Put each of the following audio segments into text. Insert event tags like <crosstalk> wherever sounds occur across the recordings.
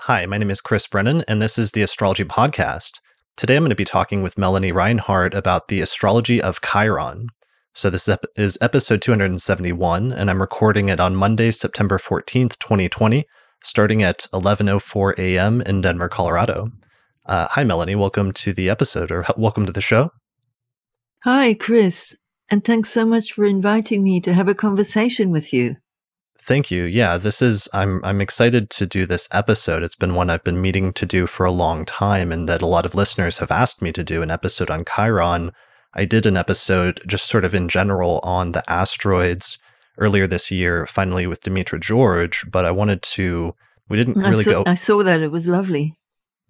Hi, my name is Chris Brennan, and this is the Astrology Podcast. Today I'm going to be talking with Melanie Reinhart about the astrology of Chiron. So, this is episode 271, and I'm recording it on Monday, September 14th, 2020, starting at 11.04 a.m. in Denver, Colorado. Uh, hi, Melanie. Welcome to the episode, or welcome to the show. Hi, Chris. And thanks so much for inviting me to have a conversation with you. Thank you. Yeah, this is I'm I'm excited to do this episode. It's been one I've been meeting to do for a long time and that a lot of listeners have asked me to do an episode on Chiron. I did an episode just sort of in general on the asteroids earlier this year, finally with Demetra George, but I wanted to we didn't really I saw, go I saw that it was lovely.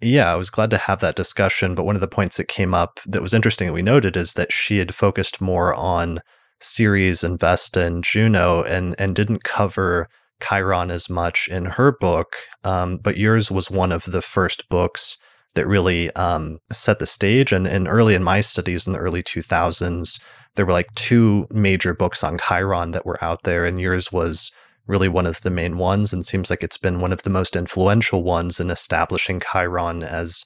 Yeah, I was glad to have that discussion, but one of the points that came up that was interesting that we noted is that she had focused more on Ceres Vesta and Juno and and didn't cover Chiron as much in her book, um, but yours was one of the first books that really um, set the stage. And, and early in my studies in the early 2000s, there were like two major books on Chiron that were out there, and yours was really one of the main ones and seems like it's been one of the most influential ones in establishing Chiron as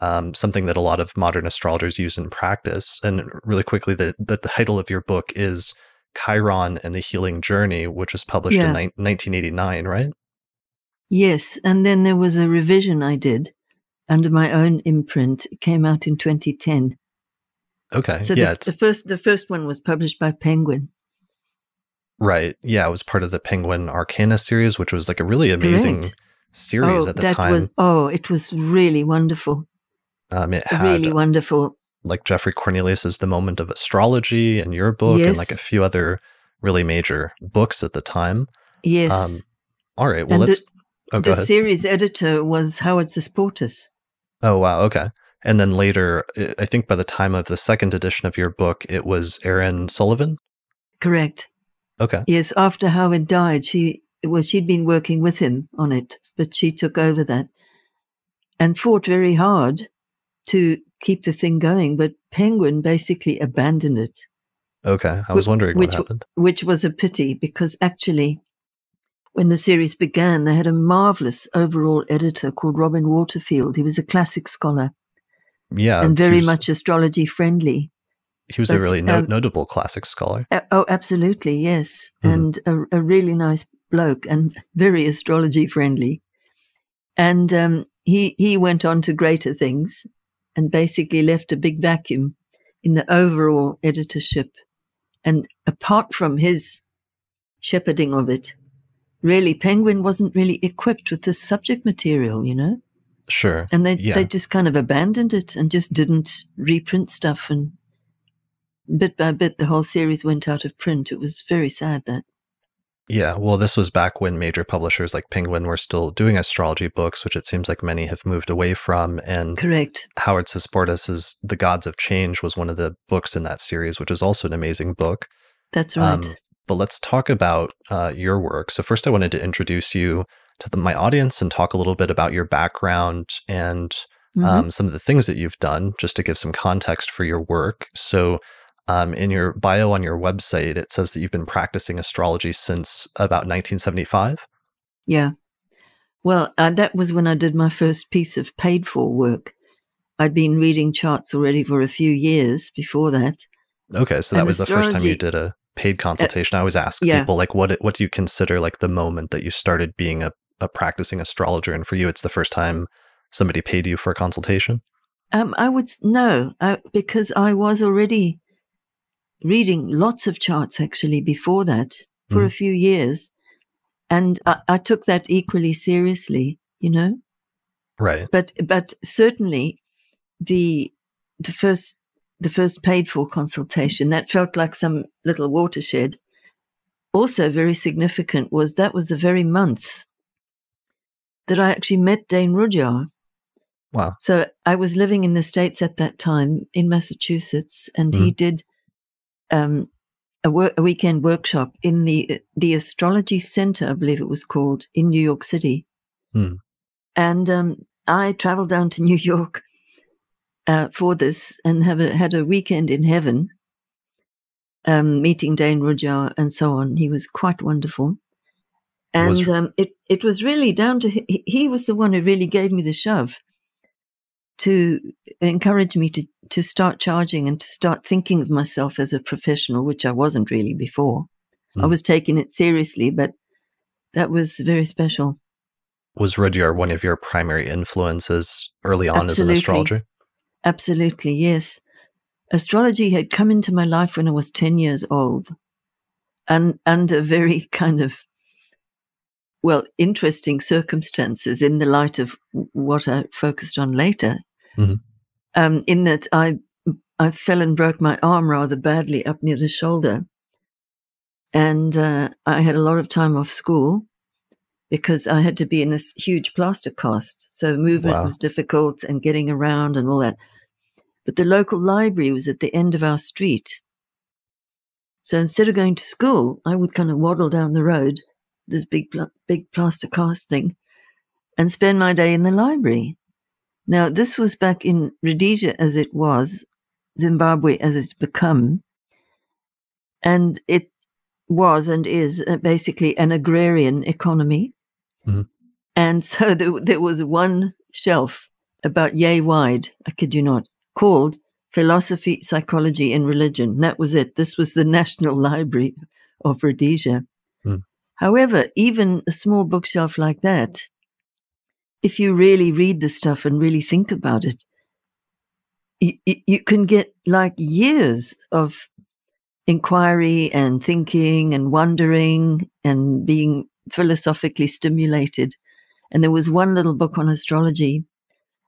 um, something that a lot of modern astrologers use in practice. And really quickly, the, the title of your book is Chiron and the Healing Journey, which was published yeah. in ni- 1989, right? Yes. And then there was a revision I did under my own imprint. It came out in 2010. Okay. So yeah, the, the first the first one was published by Penguin. Right. Yeah, it was part of the Penguin Arcana series, which was like a really amazing Correct. series oh, at the that time. Was, oh, it was really wonderful. Um, it had really wonderful. like Geoffrey Cornelius's The Moment of Astrology and your book and like a few other really major books at the time. Yes. Um, all right. Well, And let's. oh, go the series editor was Howard Sasportas. Oh, wow. Okay. And then later, I- I think by the time of the second edition of your book, it was Erin Sullivan. Correct. Okay. Yes, after Howard died, she well, she'd been working with him on it, but she took over that and fought very hard to keep the thing going. But Penguin basically abandoned it, Okay. I was wondering which what happened. which was a pity because actually, when the series began, they had a marvelous overall editor called Robin Waterfield. He was a classic scholar Yeah. and very was, much astrology friendly. He was a really no- um, notable classic scholar. Uh, oh, absolutely, yes. Mhm. And a, a really nice bloke and very astrology friendly. And um, he he went on to greater things, and basically left a big vacuum in the overall editorship. And apart from his shepherding of it, really, Penguin wasn't really equipped with the subject material, you know. Sure. And they Yeah. they just kind of abandoned it and just didn't reprint stuff and. Bit by bit, the whole series went out of print. It was very sad that. Yeah, well, this was back when major publishers like Penguin were still doing astrology books, which it seems like many have moved away from. And Correct. Howard Sasportas's The Gods of Change was one of the books in that series, which is also an amazing book. That's right. Um, but let's talk about uh, your work. So first, I wanted to introduce you to the, my audience and talk a little bit about your background and Mhm. um, some of the things that you've done, just to give some context for your work. So, um, in your bio on your website, it says that you've been practicing astrology since about 1975. yeah. Well, uh, that was when I did my first piece of paid for work. I'd been reading charts already for a few years before that. Okay, so that And was the first time you did a paid consultation. I always ask yeah. people like, what what do you consider like the moment that you started being a, a practicing astrologer? And for you, it's the first time somebody paid you for a consultation. Um, I would no, uh, because I was already reading lots of charts actually before that for a Mhm. few years, and I, I took that equally seriously. You know, Right. but but certainly the the first the first paid for consultation that felt like some little watershed also very significant was that was the very month that i actually met dane rudhyar Wow. so i was living in the states at that time in massachusetts and he did um, a, wor- a weekend workshop in the the astrology center i believe it was called in new york city Hmm. and um, I traveled down to <laughs> New York uh, for this and have a, had a weekend in heaven, um, meeting Dane Rudhyar and so on. He was quite wonderful. And Was- um, it, it was really down to he, he was the one who really gave me the shove to encourage me to, to start charging and to start thinking of myself as a professional, which I wasn't really before. I Mm. was taking it seriously, but that was very special. Was Rudhyar one of your primary influences early on as an astrologer? Absolutely, yes. Astrology had come into my life when I was 10 years old and under very <laughs> kind of, well, interesting circumstances in the light of what I focused on later. Mhm. Um, in that I, I fell and broke my arm rather badly up near the shoulder. And uh, I had a lot of time off school because I had to be in this huge plaster cast. So movement Wow. was difficult and getting around and all that. But the local library was at the end of our street. So instead of going to school, I would kind of waddle down the road, this big, big plaster cast thing, and spend my day in the library. Now, this was back in Rhodesia as it was, Zimbabwe as it's become. And it was and is uh, basically an agrarian economy. Mhm. And <laughs> so there, there was one shelf about yay wide, I kid you not, called Philosophy, Psychology, and Religion. That was it. This was the <laughs> National Library of Rhodesia. Hmm. However, even a small bookshelf like that, if you really read the stuff and really think about it, you, you, can get like years of inquiry and thinking and wondering and being philosophically stimulated. And there was one little book on astrology.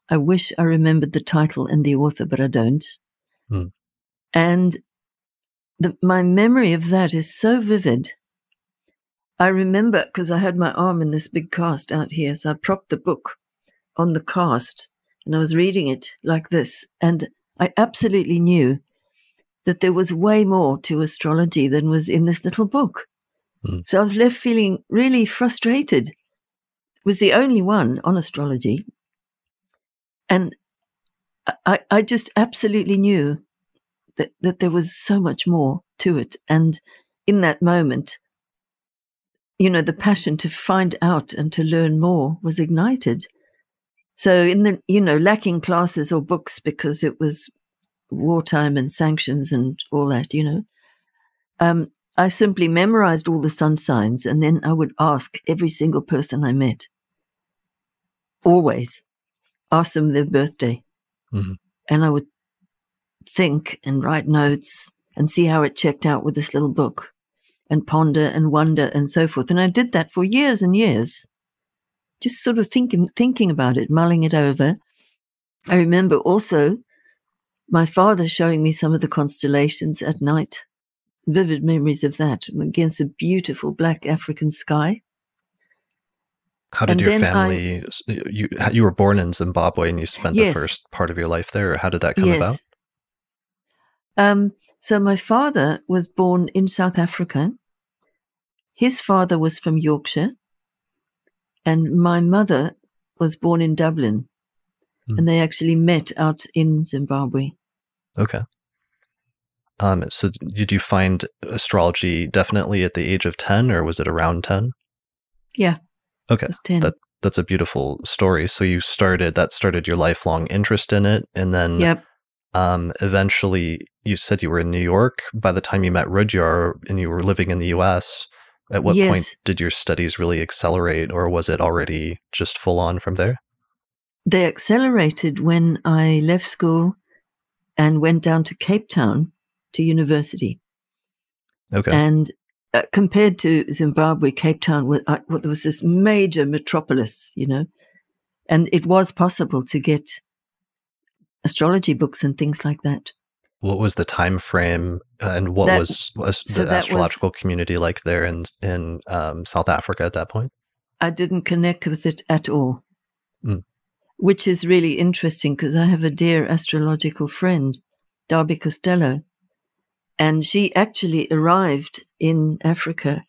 I wish I remembered the title and the author, but I don't. Hmm. And the, my memory of that is so vivid. I remember because I had my arm in this big cast out here, so I propped the book on the cast and I was reading it like this. And I absolutely knew that there was way more to astrology than was in this little book. Hmm. So I was left feeling really frustrated. It was the only one on astrology. And I, I just absolutely knew that, that there was so much more to it. And in that moment, you know, the passion to find out and to learn more was ignited. So in the, you know, lacking classes or books because it was wartime and sanctions and all that, you know, um, I simply memorized all the sun signs and then I would ask every single person I met, always ask them their birthday. Mhm. And I would think and write notes and see how it checked out with this little book and ponder and wonder and so forth. And I did that for years and years, just sort of thinking, thinking about it, mulling it over. I remember also my father showing me some of the constellations at night. Vivid memories of that against a beautiful black African sky. How did And your then I- family? you you were born in Zimbabwe and you spent Yes. the first part of your life there. How did that come about? Um, so my father was born in South Africa. His father was from Yorkshire, and my mother was born in Dublin. Hmm. And they actually met out in Zimbabwe. Okay. Um, so did you find astrology definitely at the age of 10 or was it around 10? Yeah. Okay. I was 10. That- That's a beautiful story. So you started, that started your lifelong interest in it. And then yep. um, eventually you said you were in New York by the time you met Rudhyar and you were living in the US. At what point did your studies really accelerate or was it already just full on from there? They accelerated when I left school and went down to Cape Town to university. Okay. And uh, compared to Zimbabwe, Cape Town was, uh, well, there was this major metropolis, you know, and it was possible to get astrology books and things like that. What was the time frame uh, and what That- was, was so the that was- astrological community like there in in um, South Africa at that point? I didn't connect with it at all, Mm. which is really interesting because I have a dear astrological friend, Darby Costello, and she actually arrived in Africa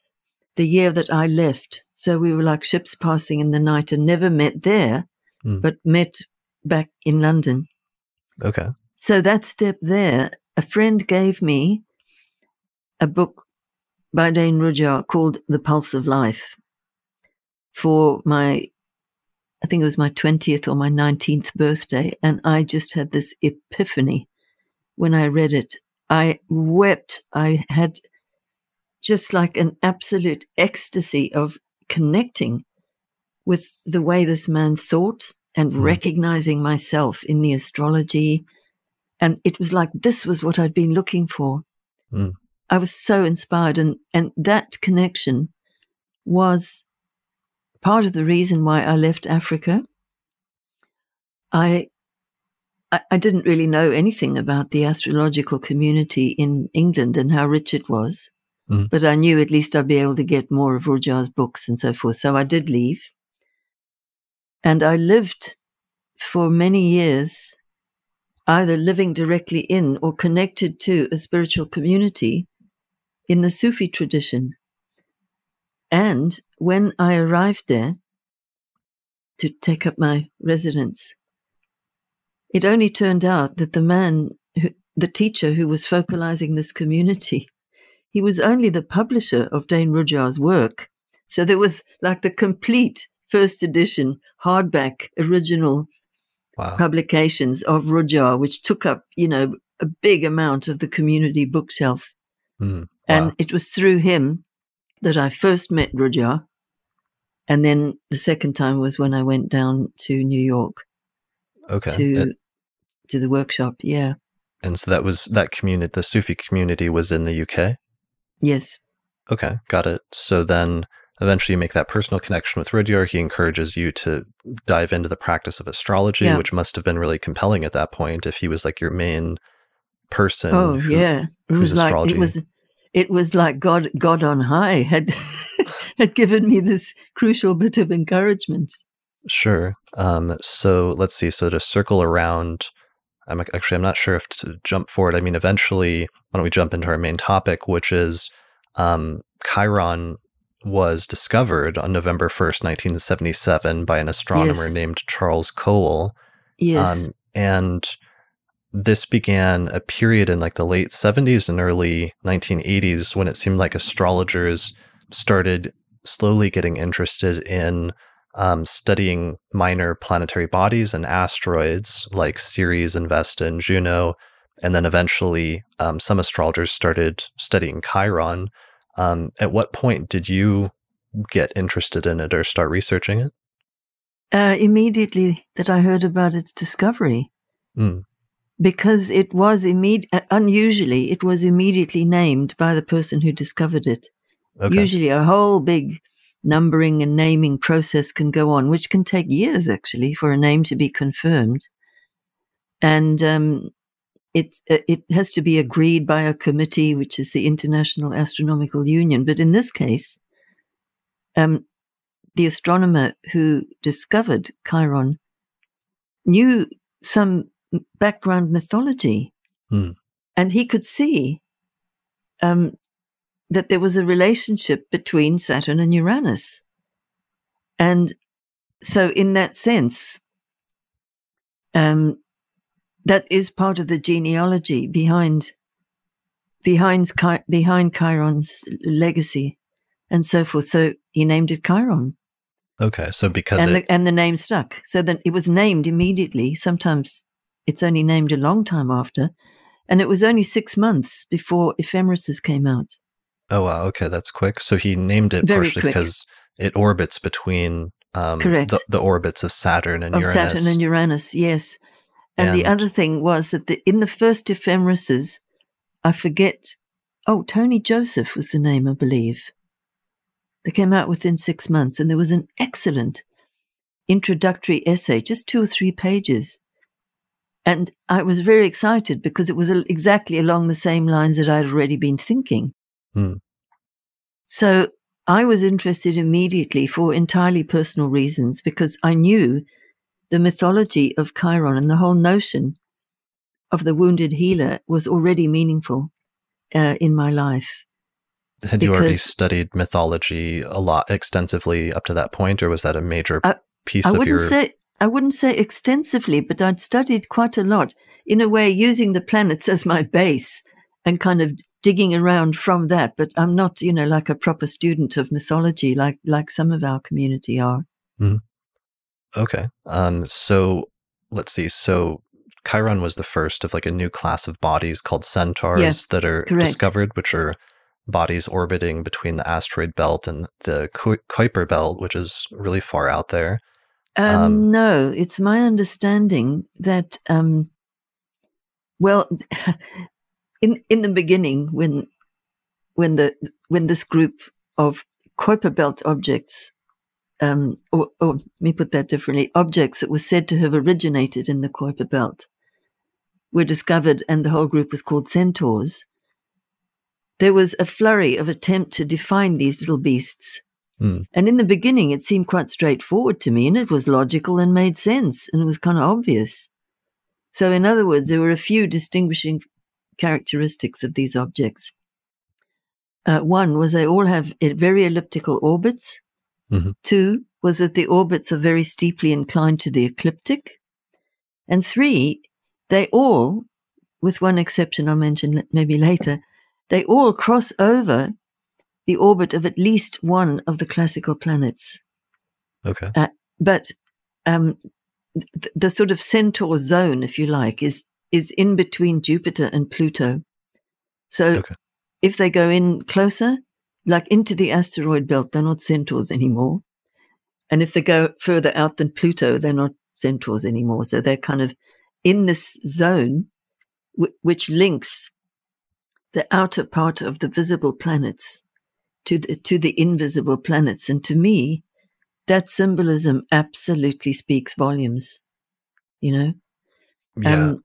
the year that I left. So we were like ships passing in the night and never met there, Mm. but met back in London. Okay. So that step there, a friend gave me a book by Dane Rudhyar called The Pulse of Life. for my, I think it was my 20th or my 19th birthday. And I just had this epiphany when I read it. I wept. I had just like an absolute ecstasy of connecting with the way this man thought and mm. recognizing myself in the astrology. And it was like this was what I'd been looking for. Mm. I was so inspired. And, and that connection was part of the reason why I left Africa. I, I, I didn't really know anything about the astrological community in England and how rich it was. Mm. But I knew at least I'd be able to get more of Rudhyar's books and so forth. So I did leave. And I lived for many years either living directly in or connected to a spiritual community in the Sufi tradition. And when I arrived there to take up my residence, it only turned out that the man, who, the teacher who was focalizing this community, he was only the publisher of Dane Rudhyar's work. So there was like the complete first edition hardback original wow. publications of Rudhyar, which took up, you know, a big amount of the community bookshelf. Mm, wow. And it was through him that I first met Rudhyar. And then the second time was when I went down to New York. Okay. To, it, to the workshop. Yeah. And so that was that community, the Sufi community was in the UK? Yes. Okay. Got it. So then eventually you make that personal connection with Rudhyar. He encourages you to dive into the practice of astrology, yeah. which must have been really compelling at that point if he was like your main person. Oh who, yeah. It was like astrology. it was it was like God God on high had <laughs> had given me this crucial bit of encouragement. Sure. Um, so let's see. So to circle around, I'm actually I'm not sure if to jump forward. I mean, eventually, why don't we jump into our main topic, which is um, Chiron was discovered on November 1st, 1977, by an astronomer yes. named Charles Kowal. Yes. Um, and this began a period in like the late 70s and early 1980s when it seemed like astrologers started slowly getting interested in um, studying minor planetary bodies and asteroids like Ceres and Vesta and Juno. And then eventually, um, some astrologers started studying Chiron. Um, at what point did you get interested in it or start researching it? Uh, immediately that I heard about its discovery. Mm. Because it was immediate, uh, unusually, it was immediately named by the person who discovered it. Okay. Usually, a whole big numbering and naming process can go on, which can take years actually for a name to be confirmed. And um, it, uh, it has to be agreed by a committee, which is the International Astronomical Union. But in this case, um, the astronomer who discovered Chiron knew some background mythology. Hmm. And he could see um, that there was a relationship between Saturn and Uranus. And so, in that sense, um, that is part of the genealogy behind behind behind Chiron's legacy and so forth. So he named it Chiron. Okay, so because and, it... the, and the name stuck, so then it was named immediately. Sometimes it's only named a long time after, and it was only six months before Ephemeris came out. Oh wow, okay, that's quick. So he named it Very partially quick. because it orbits between um, Correct. The, the, orbits of Saturn and of Uranus. Saturn and Uranus, yes. And, and the other thing was that the, in the first Ephemerises, I forget. Oh, Tony Joseph was the name, I believe. They came out within six months, and there was an excellent introductory essay, just two or three pages. And I was very excited because it was exactly along the same lines that I'd already been thinking. Hmm. So I was interested immediately for entirely personal reasons because I knew the mythology of Chiron and the whole notion of the wounded healer was already meaningful uh, in my life. Had you already studied mythology a lot extensively up to that point, or was that a major I, piece I of wouldn't your? Say, I wouldn't say extensively, but I'd studied quite a lot. In a way, using the planets as my base and kind of digging around from that, but I'm not, you know, like a proper student of mythology, like like some of our community are. Okay. Um, so let's see. So Chiron was the first of like a new class of bodies called centaurs that are correct. discovered, which are bodies orbiting between the asteroid belt and the Kuiper belt, which is really far out there. Um, Um, no, it's my understanding that, um, well, <laughs> in in the beginning, when when the when this group of Kuiper belt objects, um, or, or let me put that differently, objects that were said to have originated in the Kuiper belt were discovered, and the whole group was called centaurs. There was a flurry of attempt to define these little beasts. Hmm. And in the beginning, it seemed quite straightforward to me, and it was logical and made sense, and it was kind of obvious. So, in other words, there were a few distinguishing characteristics of these objects. Uh, one was they all have uh, very elliptical orbits. Mhm. Two was that the orbits are very steeply inclined to the ecliptic. And three, they all, with one exception I'll mention maybe later, they all cross over the orbit of at least one of the classical planets. Okay. But um, th- the sort of centaur zone, if you like, is is in between Jupiter and Pluto. So Okay. if they go in closer, like into the asteroid belt, they're not centaurs anymore. And if they go further out than Pluto, they're not centaurs anymore. So they're kind of in this zone, w- which links the outer part of the visible planets to the to the invisible planets. And to me, that symbolism absolutely speaks volumes. You know. Yeah. Um,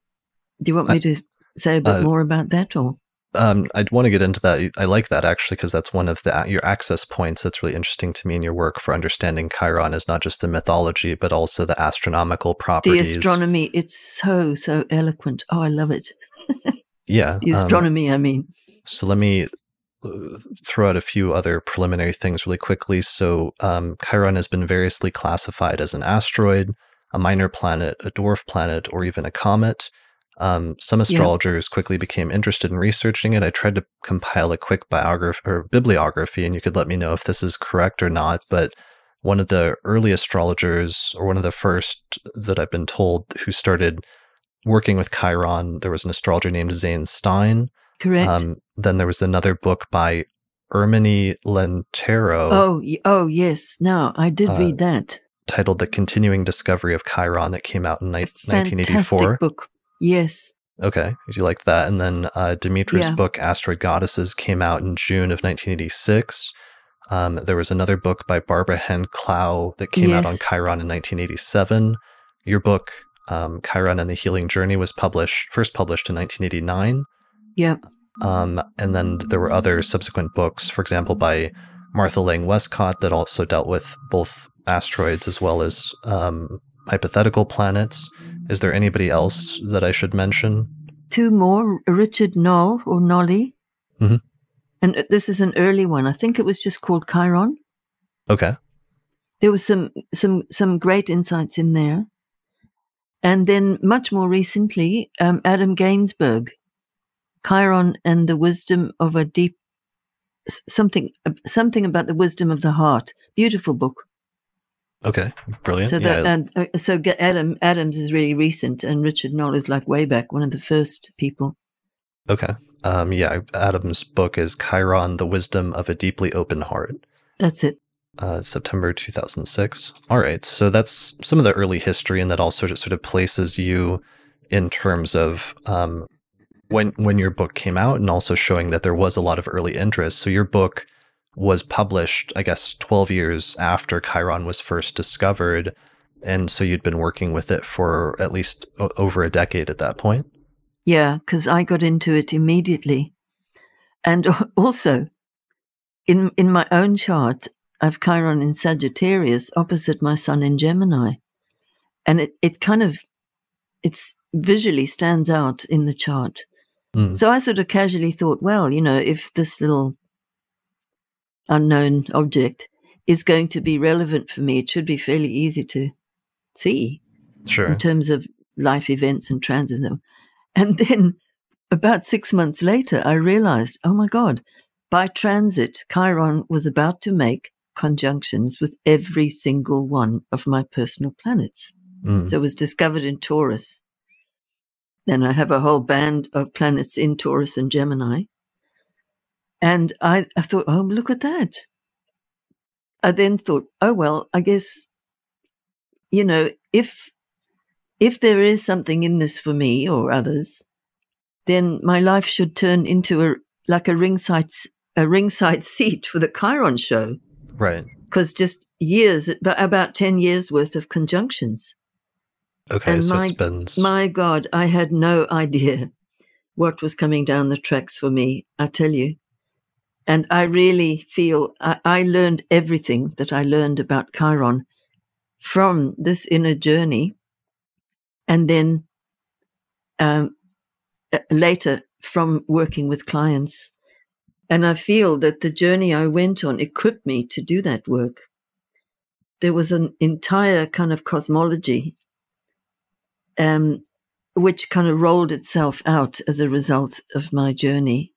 do you want me to say a bit uh, more about that, or Um, I'd want to get into that. I like that actually because that's one of the your access points that's really interesting to me in your work for understanding Chiron is not just the mythology but also the astronomical properties. the astronomy? It's so so eloquent. Oh, I love it. yeah. <laughs> The um, astronomy. I mean, So let me uh, throw out a few other preliminary things really quickly. So um, Chiron has been variously classified as an asteroid, a minor planet, a dwarf planet, or even a comet. Um, some astrologers quickly became interested in researching it. I tried to compile a quick biography or bibliography, and you could let me know if this is correct or not. But one of the early astrologers, or one of the first that I've been told, who started working with Chiron, there was an astrologer named Zane Stein. correct. Um, then there was another book by Erminie Lantero oh, oh yes. No, I did uh, read that. titled The Continuing Discovery of Chiron that came out in ni- Fantastic 1984. book. Yes. Okay, you liked that. And then uh, Demetra's Yeah. book, Asteroid Goddesses, came out in June of 1986. Um, there was another book by Barbara Hand Clow that came out on Chiron in 1987. Your book, um, Chiron and the Healing Journey, was published first published in 1989. Yeah. Um, and then there were other subsequent books, for example, by Martha Lang Wescott, that also dealt with both asteroids as well as um, hypothetical planets. Is there anybody else that I should mention? Two more. Richard Nolle or Nolly. Mhm. And uh, this is an early one. I think it was just called Chiron. Okay. there was some some some great insights in there and then much more recently um, adam gainsburg chiron and the wisdom of a deep something something about the wisdom of the heart beautiful book Okay. Brilliant. so that yeah. and uh, so adam adams is really recent and richard nolle is like way back one of the first people okay. Um, yeah. Adam's book is Chiron, the Wisdom of a Deeply Open Heart. that's it uh, September 2006. All right, so that's some of the early history, and that also just sort of places you in terms of um, when when your book came out, and also showing that there was a lot of early interest. So your book was published, I guess, 12 years after Chiron was first discovered, and so you'd been working with it for at least o- over a decade at that point. Yeah, because I got into it immediately. And <laughs> also, in in my own chart, I've Chiron in Sagittarius opposite my sun in Gemini. And it, it kind of it's visually stands out in the chart. Mm. So I sort of casually thought, well, you know, if this little unknown object is going to be relevant for me, it should be fairly easy to see Sure. in terms of life events and transits. And then about six months later, I realized, oh my God, by transit, Chiron was about to make conjunctions with every single one of my personal planets. Mm. So it was discovered in Taurus. Then I have a whole band of planets in Taurus and Gemini. And I, I thought, oh, look at that. I then thought, oh, well, I guess, you know, if, if there is something in this for me or others, then my life should turn into a, like a ringside, a ringside <laughs> seat for the Chiron show. Right. Because just years, about 10 years worth of conjunctions. Okay, And so my- been My God, I had no idea what was coming down the tracks for me, I tell you. And I really feel I, I learned everything that I learned about Chiron from this inner journey. And then um, uh, later from working with clients. And I feel that the journey I went on equipped me to do that work. There was an entire kind of cosmology um, which kind of rolled itself out as a result of my journey.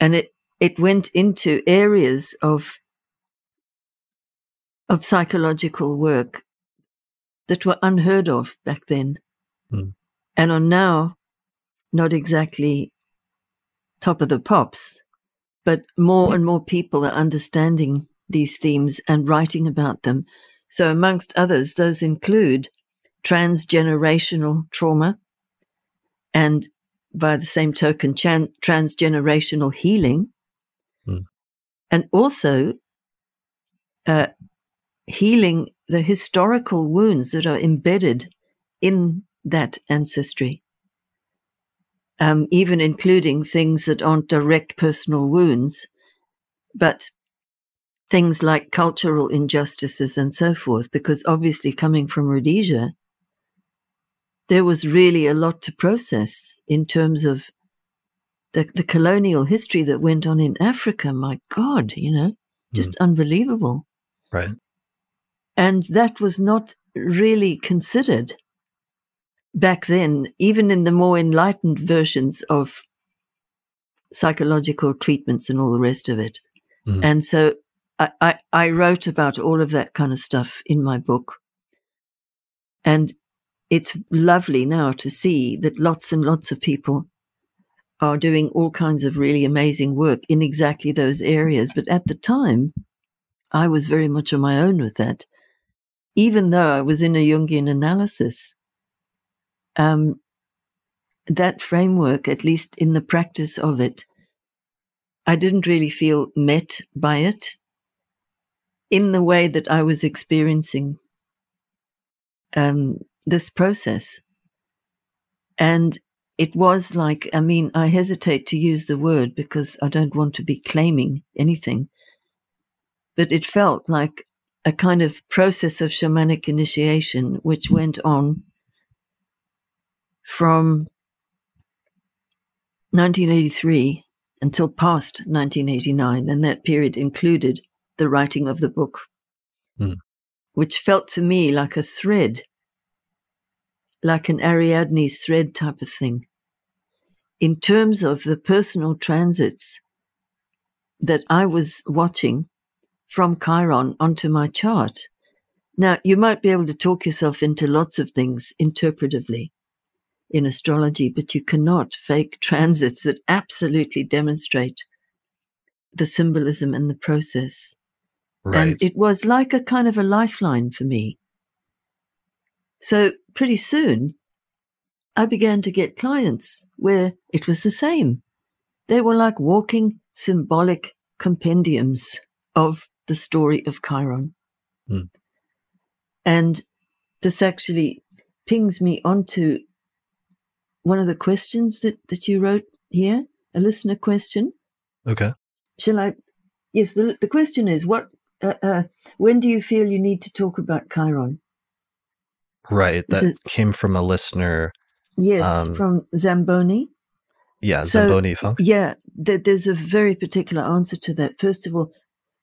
And it, it went into areas of, of psychological work that were unheard of back then Hmm. and are now not exactly top of the pops, but more and more people are understanding these themes and writing about them. So, amongst others, those include transgenerational trauma and by the same token, chan- transgenerational healing, Hmm. and also uh, healing the historical wounds that are embedded in that ancestry, um, even including things that aren't direct personal wounds, but things like cultural injustices and so forth, because obviously coming from Rhodesia, there was really a lot to process in terms of the, the colonial history that went on in Africa. My God, you know, just unbelievable. right. And that was not really considered back then, even in the more enlightened versions of psychological treatments and all the rest of it. Mhm. And so I, I, I wrote about all of that kind of stuff in my book. And it's lovely now to see that lots and lots of people are doing all kinds of really amazing work in exactly those areas. But at the time, I was very much on my own with that, even though I was in a Jungian analysis. Um, that framework, at least in the practice of it, I didn't really feel met by it in the way that I was experiencing um, this process. And it was like, I mean, I hesitate to use the word because I don't want to be claiming anything, but it felt like a kind of process of shamanic initiation which went on from 1983 until past 1989, and that period included the writing of the book, Hmm. which felt to me like a thread, like an Ariadne's thread type of thing. In terms of the personal transits that I was watching from Chiron onto my chart. Now, you might be able to talk yourself into lots of things interpretively in astrology, but you cannot fake <laughs> transits that absolutely demonstrate the symbolism and the process. Right. And it was like a kind of a lifeline for me. So pretty soon, I began to get clients where it was the same. They were like walking symbolic compendiums of the story of Chiron. Hmm. And this actually pings me onto one of the questions that, that you wrote here, a listener question. okay. Shall I? Yes, the, the question is what, uh, uh, when do you feel you need to talk about Chiron? Right. That came from a listener. Yes, Um, from Zamboni. Yeah, So- Zamboni Funk. Yeah, th- there's a very particular answer to that. First of all,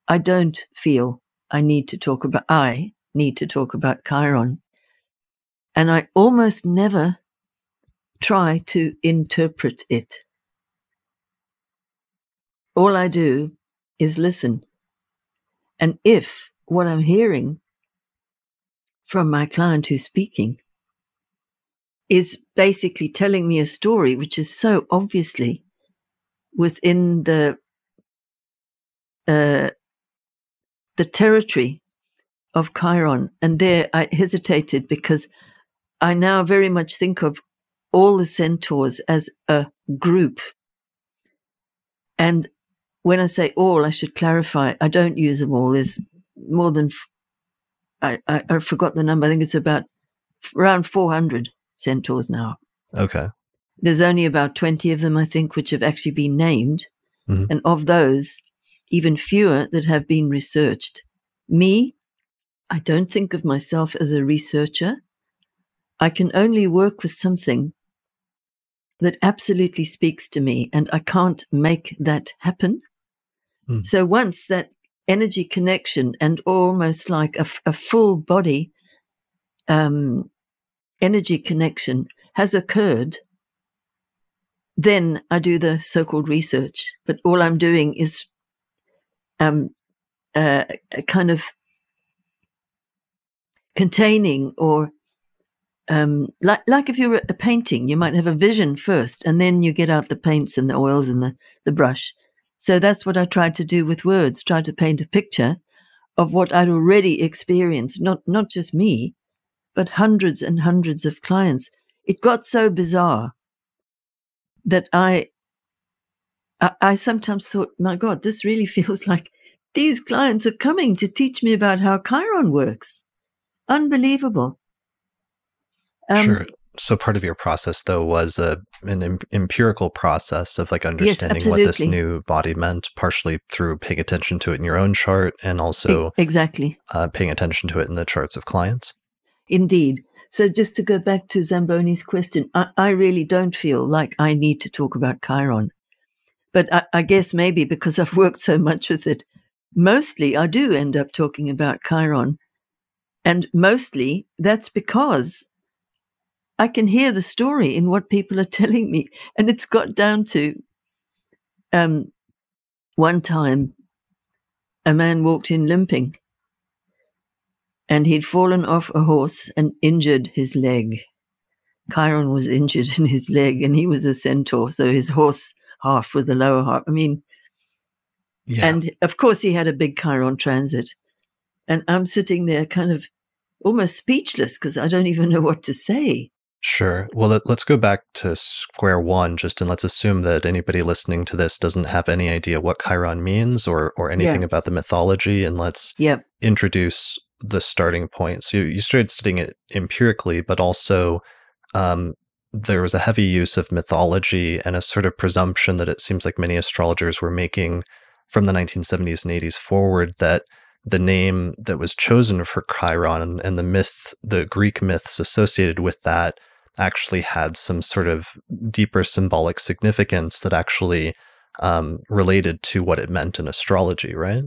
I don't feel I need to talk about, I need to talk about Chiron. And I almost never try to interpret it. All I do is listen. And if what I'm hearing from my client who's speaking is basically telling me a story which is so obviously within the uh, the territory of Chiron, and there I hesitated because I now very much think of all the centaurs as a group. And when I say all, I should clarify, I don't use them all. There's more than, I, I, I forgot the number. I think it's about around 400 centaurs now. Okay. There's only about 20 of them, I think, which have actually been named. Mm-hmm. And of those, even fewer that have been researched. Me, I don't think of myself as a researcher. I can only work with something that absolutely speaks to me, and I can't make that happen. Mm. So once that energy connection and almost like a, a full body um, energy connection has occurred, then I do the so-called research. But all I'm doing is um, uh, kind of containing or um, like like if you were a painting, you might have a vision first, and then you get out the paints and the oils and the the brush. So that's what I tried to do with words, try to paint a picture of what I'd already experienced, not not just me, but hundreds and hundreds of clients. It got so bizarre that I I, I sometimes thought, my God, this really <laughs> feels like these clients are coming to teach me about how Chiron works. Unbelievable. Um, sure. So part of your process, though, was a an em- empirical process of like understanding yes, what this new body meant, partially through paying attention to it in your own chart, and also e- exactly uh, paying attention to it in the charts of clients. Indeed. So just to go back to Zamboni's question, I, I really don't feel like I need to talk about Chiron, but I, I guess maybe because I've <laughs> worked so much with it, mostly I do end up talking about Chiron, and mostly that's because I can hear the story in what people are <laughs> telling me. And it's got down to um, one time a man walked in limping and he'd fallen off a horse and injured his leg. Chiron was <laughs> injured in his leg and he was a centaur, so his horse half with the lower half. I mean, yeah. and of course he had a big Chiron transit. And I'm sitting there kind of almost speechless because I don't even know what to say. Sure. Well, let, us go back to square one, just and let's assume that anybody listening to this doesn't have any idea what Chiron means or or anything yeah. about the mythology, and let's yep. introduce the starting point. So you, you started studying it empirically, but also um, there was a heavy use of mythology and a sort of presumption that it seems like many astrologers were making from the 1970s and 80s forward that the name that was chosen for Chiron and the myth, the Greek myths associated with that actually had some sort of deeper symbolic significance that actually um, related to what it meant in astrology, right?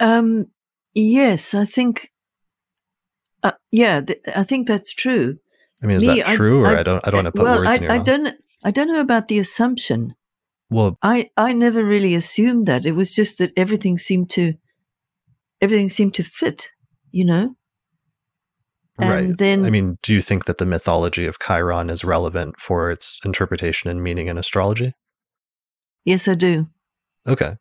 Um, yes, I think. Uh, yeah, th- I think that's true. I mean, is Me, that true, I, or I, I, don't? I don't want to put well, words I, in your I mouth. don't. I don't know about the assumption. Well, I I never really assumed that. It was just that everything seemed to everything seemed to fit. You know. And right. Then, I mean, do you think that the mythology of Chiron is relevant for its interpretation and meaning in astrology? Yes, I do. Okay.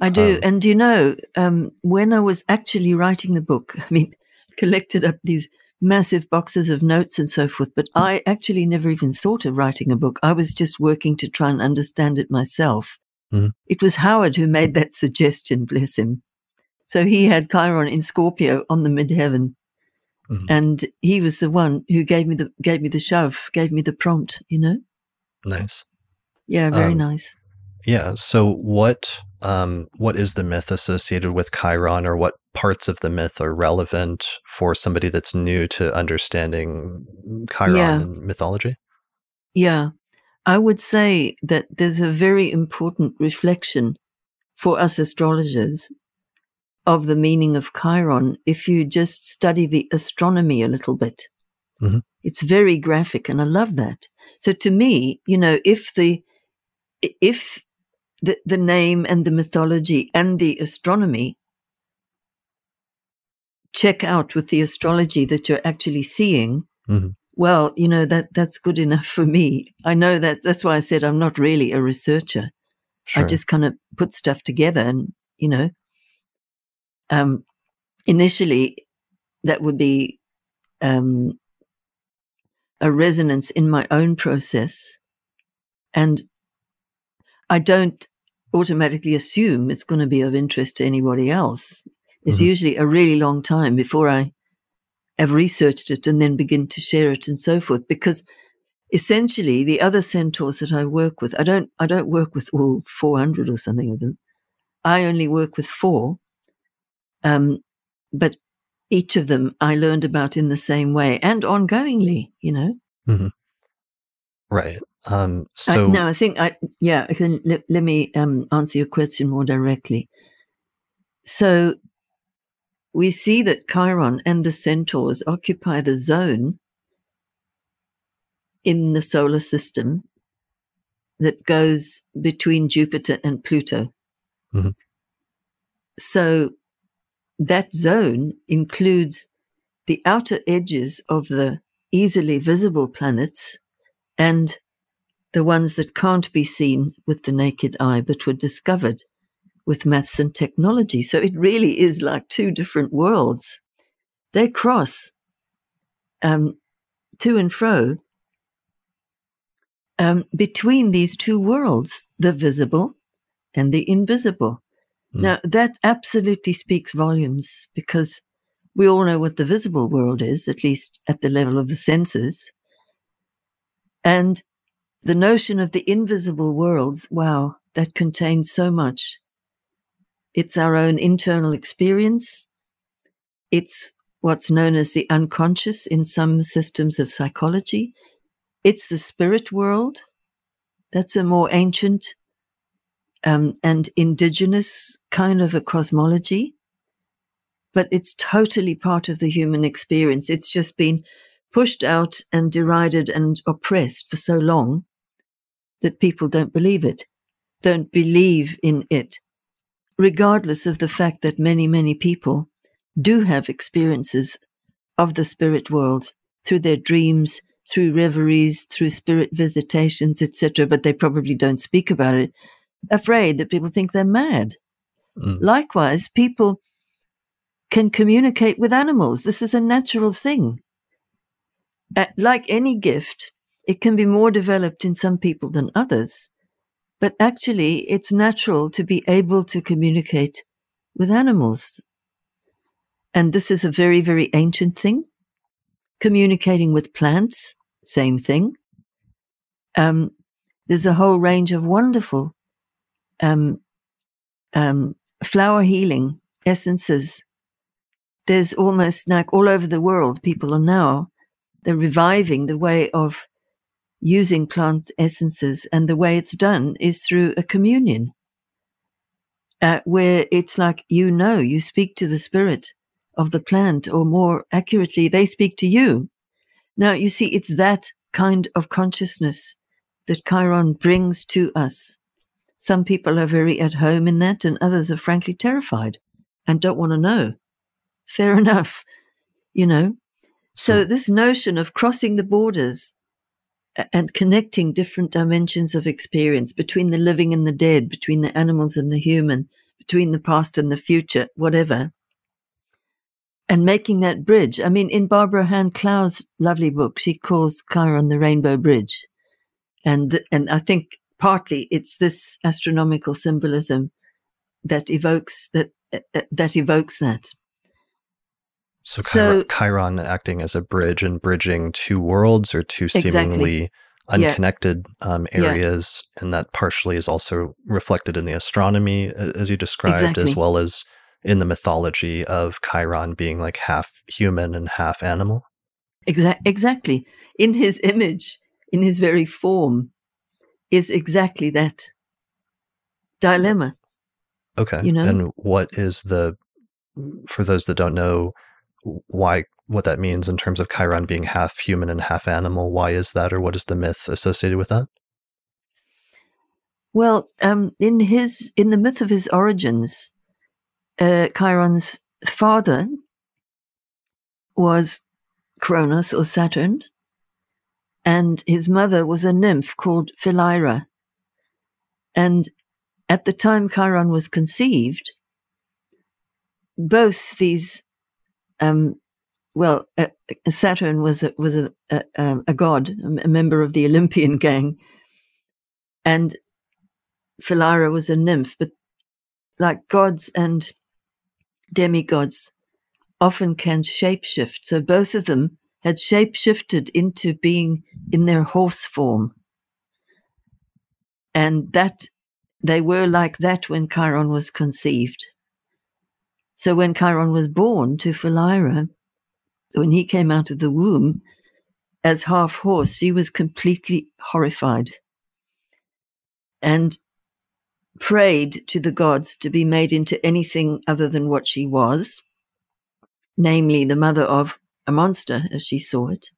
I do. Um, and you know, um, when I was actually writing the book, <laughs> I mean, collected up these massive boxes of notes and so forth, but I actually never even thought of writing a book. I was just working to try and understand it myself. Mm-hmm. It was Howard who made that <laughs> suggestion, bless him. So he had Chiron in Scorpio on the midheaven Mm-hmm. And he was the one who gave me the gave me the shove, gave me the prompt, you know? Nice. Yeah, very um, nice. Yeah. So what um what is the myth associated with Chiron or what parts of the myth are relevant for somebody that's new to understanding Chiron yeah. and mythology? Yeah. I would say that there's a very important reflection for us astrologers of the meaning of Chiron if you just study the astronomy a little bit. Mhm. It's very graphic, and I love that. So to me, you know, if the if the the name and the mythology and the astronomy check out with the astrology that you're actually seeing, Mhm. well, you know that that's good enough for me. I know that that's why I said I'm not really a researcher. Sure. I just kind of put stuff together and, you know, um, initially that would be um, a resonance in my own process. And I don't automatically assume it's going to be of interest to anybody else. It's Mhm. usually a really long time before I have researched it and then begin to share it and so forth because essentially the other centaurs that I work with, I don't I don't work with all 400 or something of them. I only work with four. Um, but each of them I learned about in the same way and ongoingly, you know. right. Um, I, so no, I think I yeah, I can let, let me um, answer your question more directly. So we see that Chiron and the centaurs occupy the zone in the solar system that goes between Jupiter and Pluto. Mhm. So that zone includes the outer edges of the easily visible planets and the ones that can't be seen with the naked eye but were discovered with maths and technology. So it really is like two different worlds. They cross um, to and fro um, between these two worlds, the visible and the invisible. Mm. Now, that absolutely speaks volumes because we all know what the visible world is, at least at the level of the senses. And the notion of the invisible worlds, wow, that contains so much. It's our own internal experience. It's what's known as the unconscious in some systems of psychology. It's the spirit world. That's a more ancient um, and indigenous kind of a cosmology. But it's totally part of the human experience. It's just been pushed out and derided and oppressed for so long that people don't believe it, don't believe in it, regardless of the fact that many, many people do have experiences of the spirit world through their dreams, through reveries, through spirit visitations, etc., but they probably don't speak about it, afraid that people think they're mad. Mm. Likewise, people can communicate with animals. This is a natural thing. Uh, like any gift, it can be more developed in some people than others. But actually, it's natural to be able to communicate with animals. And this is a very, very ancient thing. Communicating with plants, same thing. Um, there's a whole range of wonderful um, um, flower healing essences. There's almost like all over the world, people are now they're reviving the way of using plant essences, and the way it's done is through a communion, uh, where it's like you know you speak to the spirit of the plant, or more accurately, they speak to you. Now you see, it's that kind of consciousness that Chiron brings to us. Some people are very at home in that, and others are frankly terrified and don't want to know. Fair <laughs> enough, you know. So, this notion of crossing the borders and connecting different dimensions of experience between the living and the dead, between the animals and the human, between the past and the future, whatever, and making that bridge. I mean, in Barbara Hand Clow's lovely book, she calls Chiron the Rainbow Bridge. And, and I think partly it's this astronomical symbolism that evokes that, uh, uh, that evokes that. So, So- Chiron, Chiron acting as a bridge and bridging two worlds or two Exactly. seemingly Yeah. unconnected um, Yeah. areas, and that partially is also reflected in the astronomy, as you described, Exactly. as well as in the mythology of Chiron being like half human and half animal. Exa- exactly. In his image, in his very form, is exactly that dilemma. Okay. You know? And what is the, for those that don't know, why what that means in terms of Chiron being half human and half animal. Why is that, or what is the myth associated with that? Well, um, in his in the myth of his origins, uh, Chiron's father was Cronus or Saturn, and his mother was a nymph called Philyra. And at the time Chiron was conceived, both these, um, well, uh, Saturn was a, was a, a, a god, a member of the Olympian gang, and Philyra was a nymph. But like gods and demigods often can shapeshift, so both of them had shapeshifted into being in their horse form. And that they were like that when Chiron was conceived. So when Chiron was born to Philyra, when he came out of the womb as half horse, she was completely horrified and prayed to the gods to be made into anything other than what she was, namely the mother of a monster as she saw it.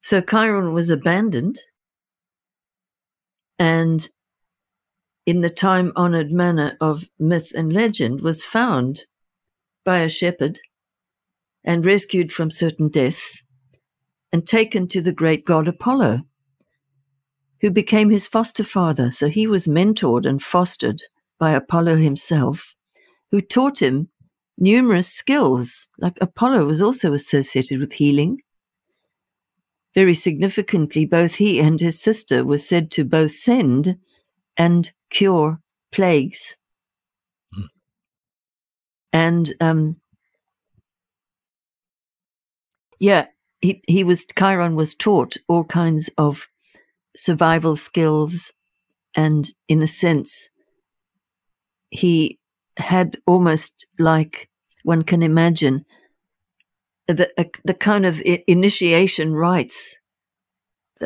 So Chiron was abandoned, and in the time honored manner of myth and legend, was found by a shepherd and rescued from certain death and taken to the great god Apollo, who became his foster father. So he was mentored and fostered by Apollo himself, who taught him numerous skills, like Apollo was also associated with healing. Very significantly, both he and his sister were said to both send and cure plagues. Hmm. And um, yeah, he, he was Chiron was taught all kinds of survival skills, and in a sense, he had almost like one can imagine the, uh, the kind of initiation rites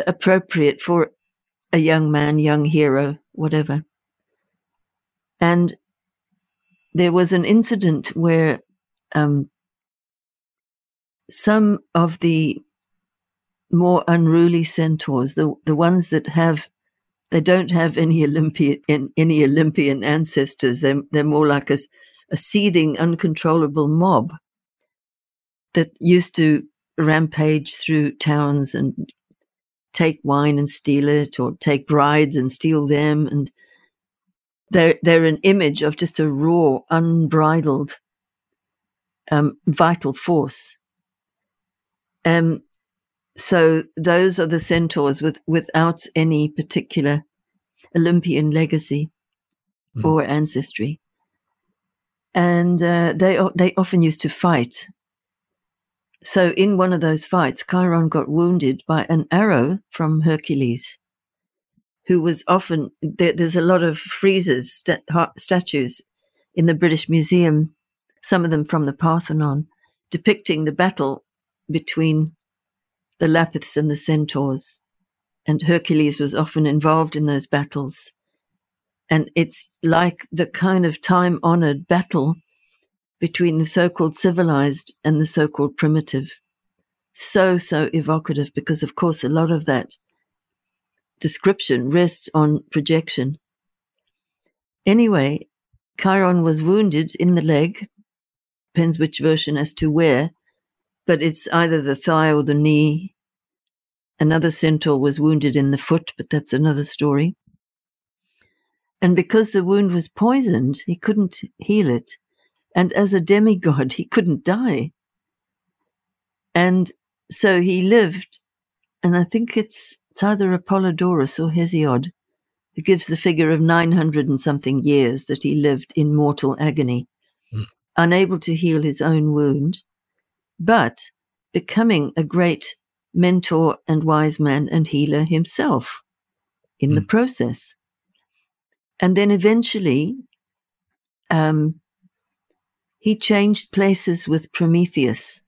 appropriate for a young man, young hero, whatever. And there was an incident where um, some of the more unruly centaurs, the the ones that have they don't have any Olympian any Olympian ancestors. They're they're more like a, a seething, uncontrollable mob that used to rampage through towns and take wine and steal it, or take brides and steal them, and they're they're an image of just a raw, unbridled, um, vital force. Um, so those are the centaurs with without any particular Olympian legacy mm. or ancestry, and uh, they they often used to fight. So in one of those fights, Chiron got wounded by an arrow from Hercules, who was often there, there's a lot of friezes st- statues in the British Museum, some of them from the Parthenon, depicting the battle between the Lapiths and the Centaurs. And Hercules was often involved in those battles. And it's like the kind of time honored battle between the so called civilized and the so called primitive. So, so evocative because, of course, a lot of that description rests on projection. Anyway, Chiron was wounded in the leg, depends which version as to where, but it's either the thigh or the knee. Another centaur was wounded in the foot, but that's another story. And because the wound was poisoned, he couldn't heal it. And as a demigod, <laughs> he couldn't die. And so he lived, and I think it's, it's either Apollodorus or Hesiod who gives the figure of 900 and something years that he lived in mortal agony, mm. unable to heal his own wound but becoming a great mentor and wise man and healer himself in mm. the process. And then eventually, um, he changed places with Prometheus.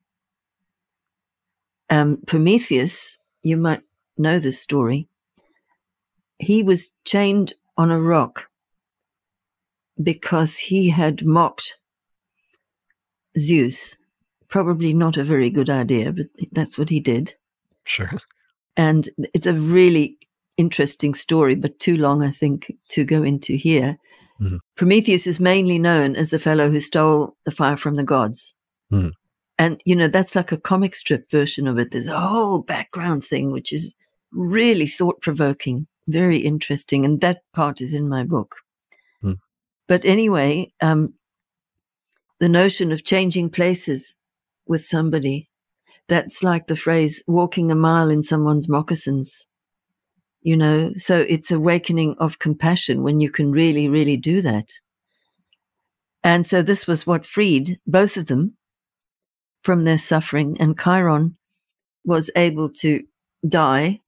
Um, Prometheus, you might know this story. He was chained on a rock because he had mocked Zeus probably not a very good idea, but that's what he did. Sure. And it's a really interesting story, but too long, I think, to go into here. Mm-hmm. Prometheus is mainly known as the fellow who stole the fire from the gods. Mm-hmm. And, you know, that's like a comic strip version of it. There's a whole background thing, which is really thought provoking, very interesting. And that part is in my book. Mm. But anyway, um, the notion of changing places with somebody, that's like the phrase walking a mile in someone's moccasins. You know? So it's awakening of compassion when you can really really do that. And so this was what freed both of them from their suffering and chiron was able to die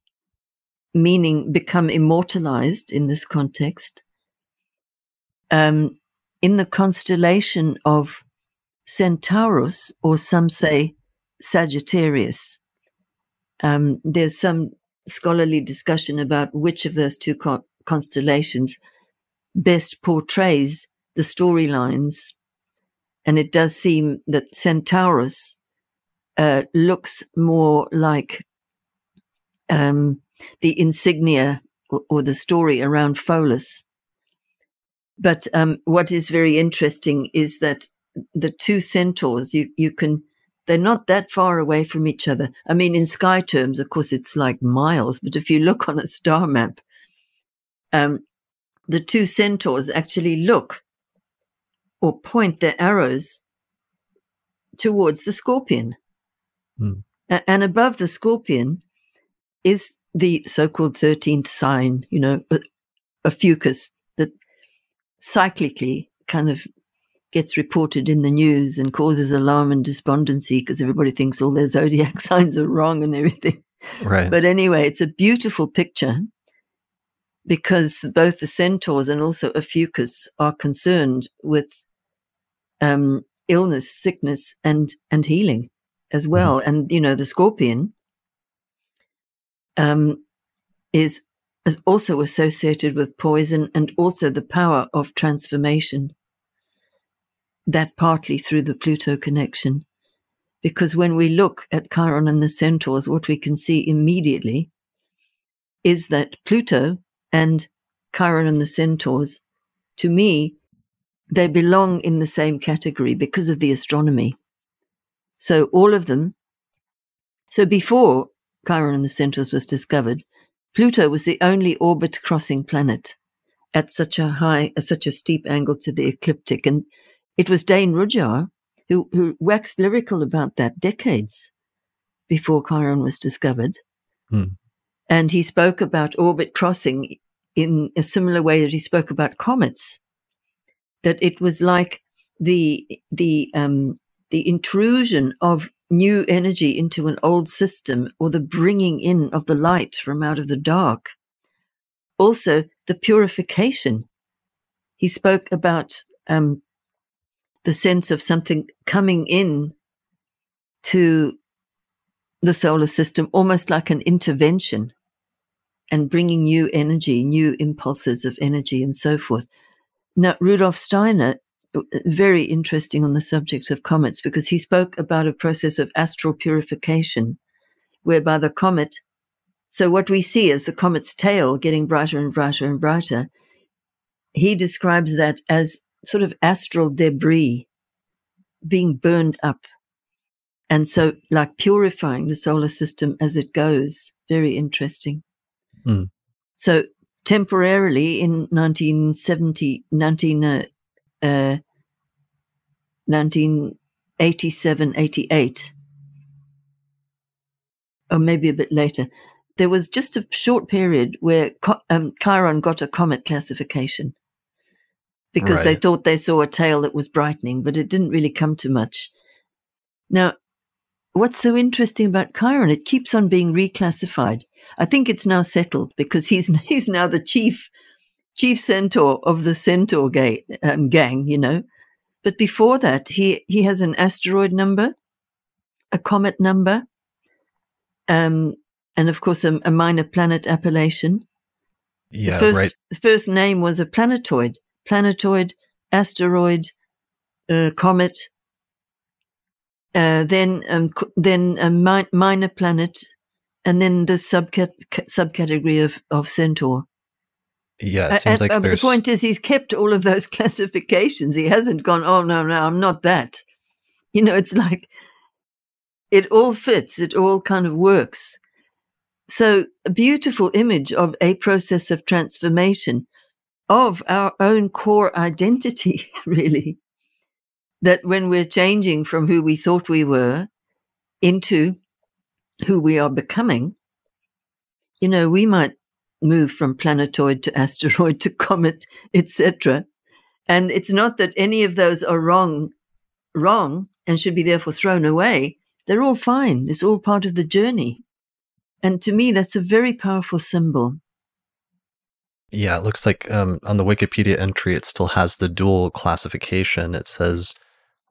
meaning become immortalized in this context um, in the constellation of centaurus or some say sagittarius um, there's some scholarly discussion about which of those two co- constellations best portrays the storylines. And it does seem that Centaurus uh, looks more like um, the insignia or, or, the story around Pholus. But um, what is very interesting is that the two centaurs, you, you can they're not that far away from each other. I mean, in sky terms, of course, it's like miles, but if you look on a star map, um, the two centaurs actually look or point their arrows towards the scorpion. Hmm. A- and above the scorpion is the so called 13th sign, you know, Ophiuchus that cyclically kind of gets reported in the news and causes alarm and despondency because everybody thinks all their <laughs> zodiac signs are wrong and everything. Right. But anyway, it's a beautiful picture because both the centaurs and also Ophiuchus are concerned with um, illness, sickness, and and healing as mm-hmm. well. Mm-hmm. And you know, the scorpion um, is is also associated with poison and also the power of transformation that partly through the Pluto connection. Because when we look at Chiron and the centaurs, what we can see immediately is that Pluto and Chiron and the centaurs, to me, they belong in the same category because of the astronomy. So all of them. So before Chiron and the centaurs was discovered, Pluto was the only orbit crossing planet at such a high, at such a steep angle to the ecliptic. And it was Dane Rudhyar who, who waxed lyrical about that decades before Chiron was discovered. Hmm. And he spoke about orbit crossing in a similar way that he spoke about comets, that it was like the, the, um, the intrusion of new energy into an old system or the bringing in of the light from out of the dark. Also, the purification. He spoke about um, the sense of something coming in to the solar system, almost like an intervention and bringing new energy, new impulses of energy and so forth. Now, Rudolf Steiner, uh, very interesting on the subject of comets because he spoke about a process of astral purification whereby the comet, so what we see is the comet's tail getting brighter and brighter and brighter. He describes that as sort of astral debris being burned up. And so, like purifying the solar system as it goes. Very interesting. Mm. So, temporarily in 1970, 19, uh, uh, 1987, 88, or maybe a bit later, there was just a short period where um, Chiron got a comet classification because right. they thought they saw a tail that was brightening, but it didn't really come to much. Now, what's so interesting about Chiron? It keeps on being reclassified. I think it's now settled because he's <laughs> he's now the chief chief centaur of the centaur ga- um, gang, you know. But before that, he he has an asteroid number, a comet number, um, and of course a, a minor planet appellation. Yeah, the first, right. The first name was a planetoid planetoid, asteroid, uh, comet. uh, then um, then a mi- minor planet, and then the subcat- subcategory of, of Centaur. Yeah, it seems and, like the point is he's kept all of those <laughs> classifications. He hasn't gone, oh no, no, I'm not that. You know, it's like it all fits, it all kind of works. So a beautiful image of a process of transformation of our own core identity, <laughs> really. That when we're changing from who we thought we were into who we are becoming, you know, we might move from planetoid to asteroid <laughs> to comet, etc. And it's not that any of those are wrong, wrong and should be therefore thrown away. They're all fine. It's all part of the journey. And to me, that's a very powerful symbol. Yeah, it looks like um, on the Wikipedia entry, it still has the dual classification. It says,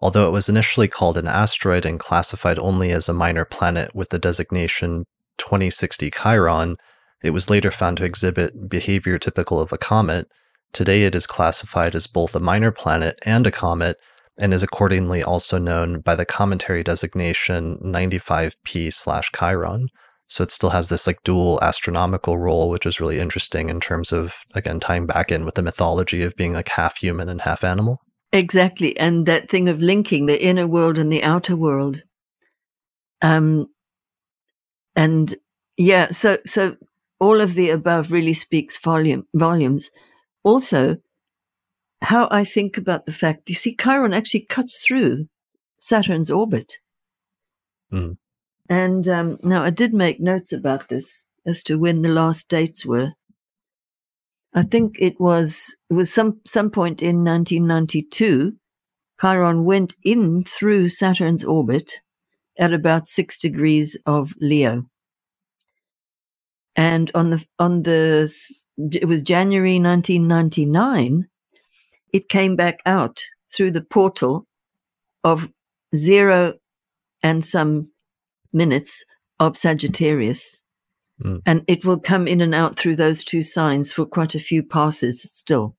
although it was initially called an asteroid and classified only as a minor planet with the designation 2060 Chiron, it was later found to exhibit behavior typical of a comet. Today, it is classified as both a minor planet and a comet, and is accordingly also known by the cometary designation 95P slash Chiron. So it still has this like dual astronomical role, which is really interesting in terms of, again, tying back in with the mythology of being like half human and half animal. Exactly. And that thing of linking the inner world and the outer world. Um, and yeah, so, so all of the above really speaks volume, volumes. Also, how I think about the fact, you see, Chiron actually cuts through Saturn's orbit. Mm. And um, now I did make notes about this as to when the last dates were. I think it was it was some some point in 1992. Chiron went in through Saturn's orbit at about six degrees of Leo, and on the on the it was January 1999. It came back out through the portal of zero and some minutes of Sagittarius. Mm. And it will come in and out through those two signs for quite a few passes still.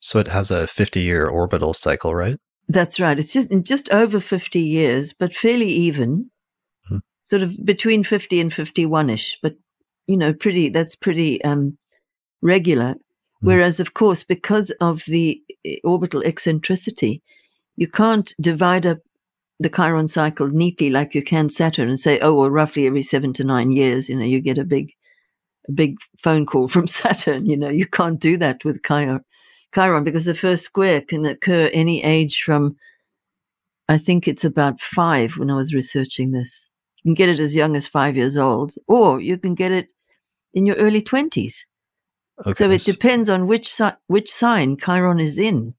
So it has a 50 year orbital cycle, right? That's right. It's just just over 50 years, but fairly even. Mm. Sort of between 50 and 51 ish, but you know, pretty that's pretty um, regular. Mm. Whereas, of course, because of the eh, orbital eccentricity, you can't divide up the Chiron cycle neatly like you can Saturn and say, oh, well, roughly every seven to nine years, you know, you get a big, a big phone call from <laughs> Saturn. You know, you can't do that with Chiron, Chiron because the first square can occur any age from, I think it's about five when I was researching this. You can get it as young as five years old, or you can get it in your early 20s. Okay. So it depends on which, si- which sign Chiron is in.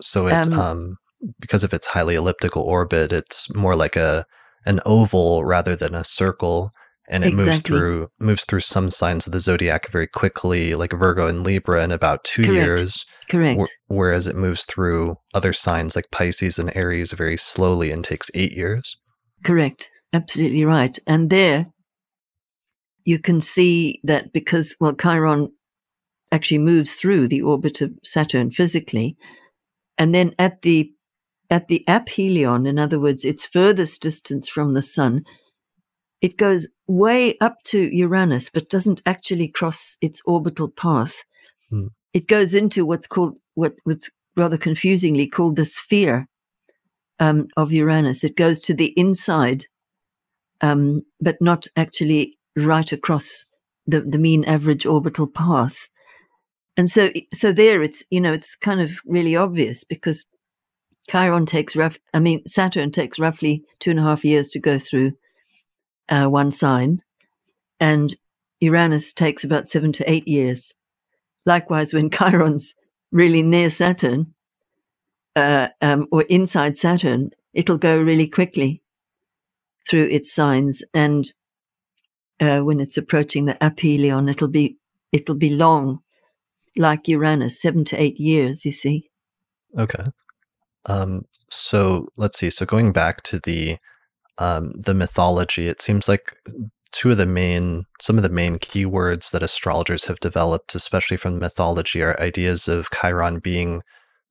So it, um, um because of its highly elliptical orbit, it's more like a an oval rather than a circle, and it exactly. moves through moves through some signs of the zodiac very quickly, like Virgo and Libra, in about two Correct. years. Correct. Wh- whereas it moves through other signs like Pisces and Aries very slowly and takes eight years. Correct. Absolutely right. And there, you can see that because well, Chiron actually moves through the orbit of Saturn physically, and then at the at the aphelion, in other words, its furthest distance from the sun, it goes way up to Uranus, but doesn't actually cross its orbital path. Hmm. It goes into what's called, what, what's rather confusingly called the sphere um, of Uranus. It goes to the inside, um, but not actually right across the, the mean average orbital path. And so, so there it's, you know, it's kind of really obvious because Chiron takes I mean, Saturn takes roughly two and a half years to go through uh, one sign, and Uranus takes about seven to eight years. Likewise, when <laughs> Chiron's really near Saturn uh, um, or inside Saturn, it'll go really quickly through its signs, and uh, when it's approaching the aphelion, it'll be it'll be long, like Uranus, seven to eight years. You see. Okay. Um, so let's see. So going back to the um, the mythology, it seems like two of the main some of the main keywords that astrologers have developed, especially from mythology, are ideas of Chiron being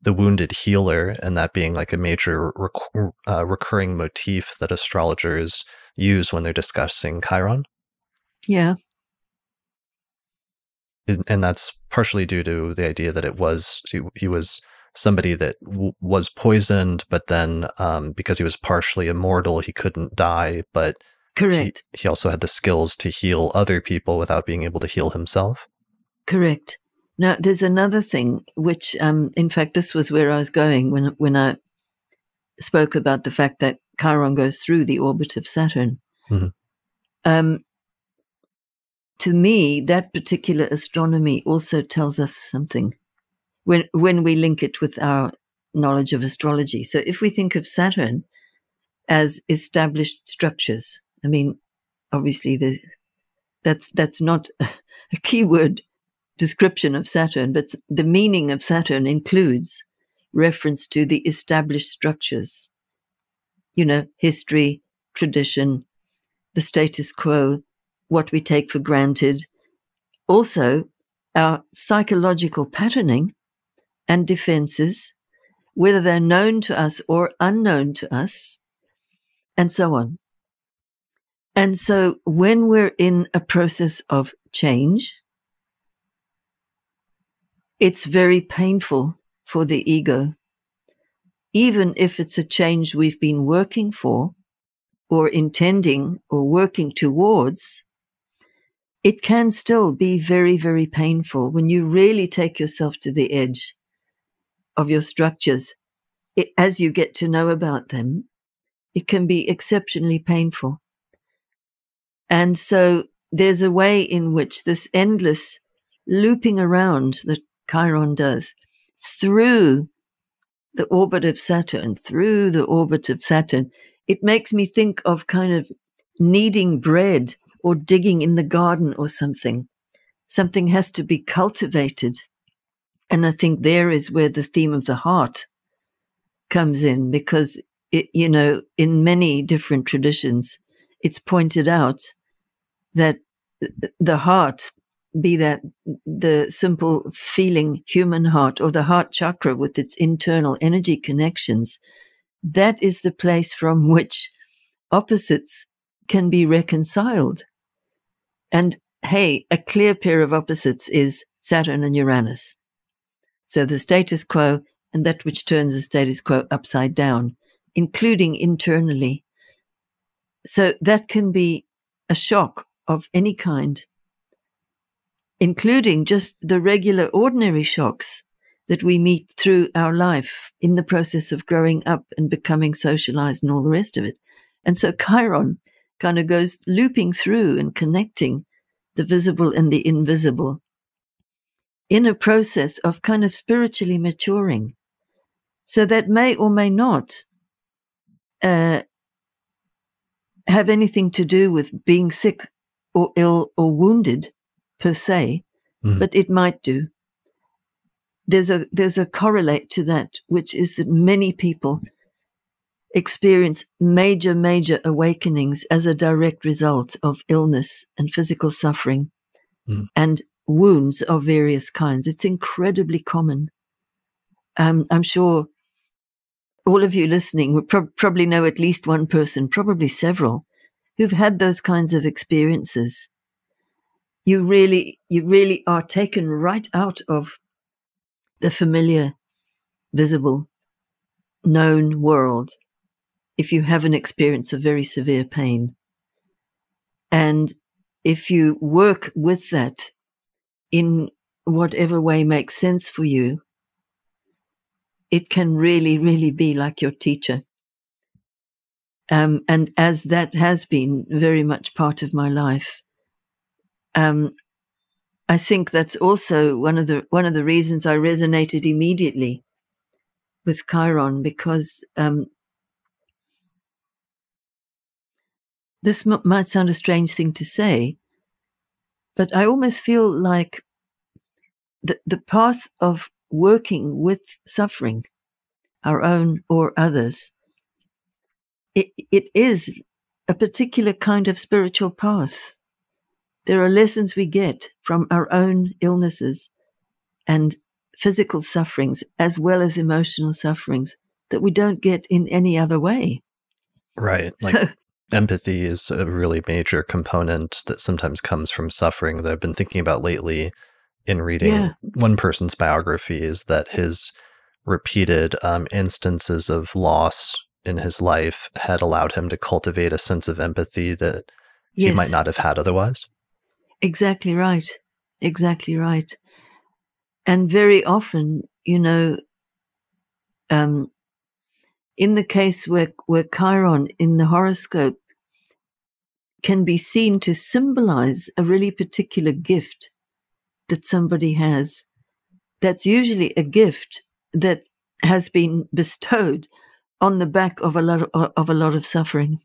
the wounded healer and that being like a major rec- uh, recurring motif that astrologers use when they're discussing Chiron. Yeah. And that's partially due to the idea that it was, he, he was somebody that w- was poisoned, but then um, because he was partially immortal, he couldn't die. But correct. He, he also had the skills to heal other people without being able to heal himself. Correct. Now, there's another thing, which, um, in fact, this was where I was going when when I spoke about the fact that Chiron goes through the orbit of Saturn. Mm-hmm. Um, to me, that particular astronomy also tells us something when when we link it with our knowledge of astrology. So, if we think of Saturn as established structures, I mean, obviously, the that's that's not <laughs> a keyword description of Saturn, but the meaning of Saturn includes reference to the established structures. You know, history, tradition, the status quo, what we take for granted. Also, our psychological patterning and defenses, whether they're known to us or unknown to us, and so on. And so when we're in a process of change, it's very painful for the ego. Even if it's a change we've been working for or intending or working towards, it can still be very, very painful when you really take yourself to the edge of your structures. It, as you get to know about them, it can be exceptionally painful. And so there's a way in which this endless looping around that Chiron does through the orbit of Saturn, through the orbit of Saturn, it makes me think of kind of kneading bread or digging in the garden or something. Something has to be cultivated. And I think there is where the theme of the heart comes in because it, you know, in many different traditions, it's pointed out that the heart be that the simple feeling human heart or the heart chakra with its internal energy connections, that is the place from <laughs> which opposites can be reconciled. And hey, a clear pair of opposites is Saturn and Uranus. So the status quo and that which turns the status quo upside down, including internally. So that can be a shock of any kind including just the regular ordinary shocks that we meet through our life in the process of growing up and becoming socialized and all the rest of it. And so Chiron kind of goes looping through and connecting the visible and the invisible in a process of kind of spiritually maturing. So that may or may not uh, have anything to do with being sick or ill or wounded per se, mm. but it might do. There's a there's a correlate to that, which is that many people experience major, major awakenings as a direct result of illness and physical suffering mm. and wounds of various kinds. It's incredibly common. Um, I'm sure all of you listening would pro- probably know at least one person, probably several, who've had those kinds of experiences you really, you really are taken right out of the familiar, visible, known world if you have an experience of very severe pain. And if you work with that in whatever way makes sense for you, it can really, really be like your teacher. Um, and as that has been very much part of my life, um, I think that's also one of the one of the reasons I resonated immediately with Chiron because um, this m- might sound a strange thing to say, but I almost feel like the the path of working with suffering, our own or others, it, it is a particular kind of spiritual path there are lessons we get from our own illnesses and physical sufferings as well as emotional sufferings that we don't get in any other way. Right. Like so, empathy is a really major component that sometimes comes from suffering that I've been thinking about lately in reading yeah. one person's biography is that his repeated um, instances of loss in his life had allowed him to cultivate a sense of empathy that yes. he might not have had otherwise. Exactly right. Exactly right. And very often, you know, um, in the case where, where Chiron in the horoscope can be seen to symbolize a really particular gift that somebody has, that's usually a gift that has been bestowed on the back of a lot of, of a lot of suffering.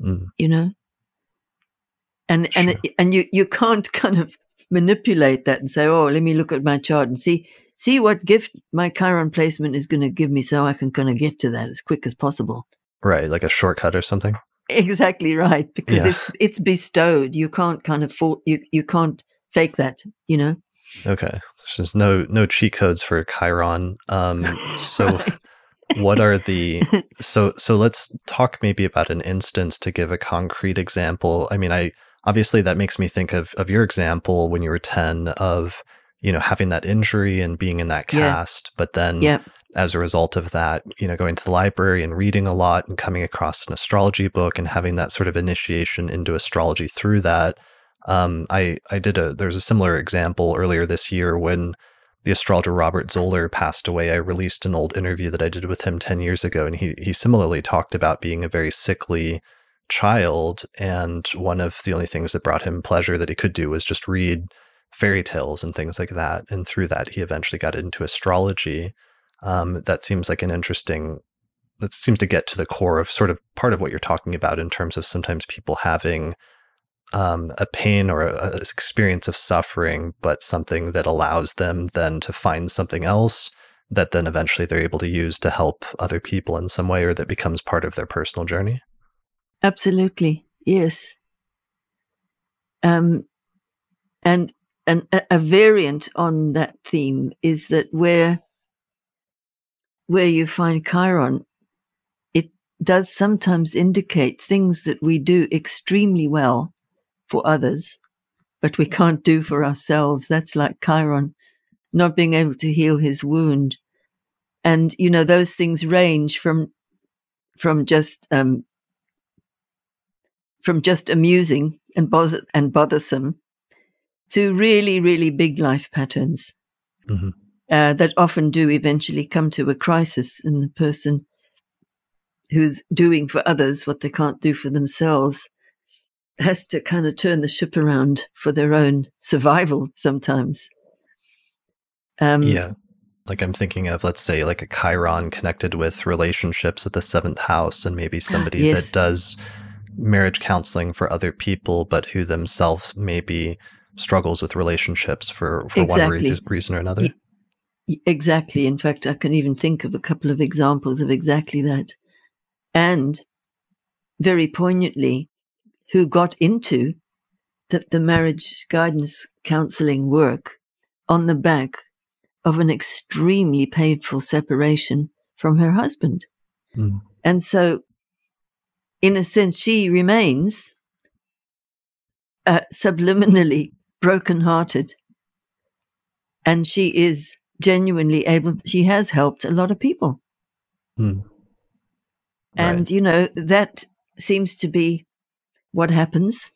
Mm. You know, and sure. and and you you can't kind of manipulate that and say, oh, let me look at my chart and see see what gift my Chiron placement is going to give me, so I can kind of get to that as quick as possible. Right, like a shortcut or something. Exactly right, because yeah. it's it's bestowed. You can't kind of for, you you can't fake that. You know. Okay, there's no no cheat codes for Chiron. Um, so. <laughs> what are the <laughs> so so let's talk maybe about an instance to give a concrete example i mean i obviously that makes me think of of your example when you were 10 of you know having that injury and being in that cast yeah. but then yeah. as a result of that you know going to the library and reading a lot and coming across an astrology book and having that sort of initiation into astrology through that um, i i did a there's a similar example earlier this year when the astrologer Robert Zoller passed away, I released an old interview that I did with him 10 years ago. And he, he similarly talked about being a very sickly child. And one of the only things that brought him pleasure that he could do was just read fairy tales and things like that. And through that, he eventually got into astrology. Um, that seems like an interesting, that seems to get to the core of sort of part of what you're talking about in terms of sometimes people having um, a pain or a, a experience of suffering, but something that allows them then to find something else that then eventually they're able to use to help other people in some way or that becomes part of their personal journey. Absolutely. Yes. Um, and and a, a variant on that theme is that where where you find Chiron, it does sometimes indicate things that we do extremely well for others, but we can't do for ourselves. That's like Chiron not being able to heal his wound. And, you know, those things range from, from just um, from just amusing and, bother- and bothersome to really, really big life patterns mm-hmm. uh, that often do eventually come to a crisis in the person who's doing for others what they can't do for themselves has to kind of turn the ship around for their own survival sometimes. Um, yeah. Like I'm thinking of, let's say, like a Chiron connected with relationships at the seventh house, and maybe somebody yes. that does marriage counseling for other people, but who themselves maybe struggles with relationships for, for exactly. one re- reason or another. Exactly. In fact, I can even think of a couple of examples of exactly that. And very poignantly, who got into the, the marriage guidance counseling work on the back of an extremely painful separation from her husband. Mm. And so in a sense, she remains uh, subliminally brokenhearted. And she is genuinely able, she has helped a lot of people. Hmm. And, right. you know, that seems to be what happens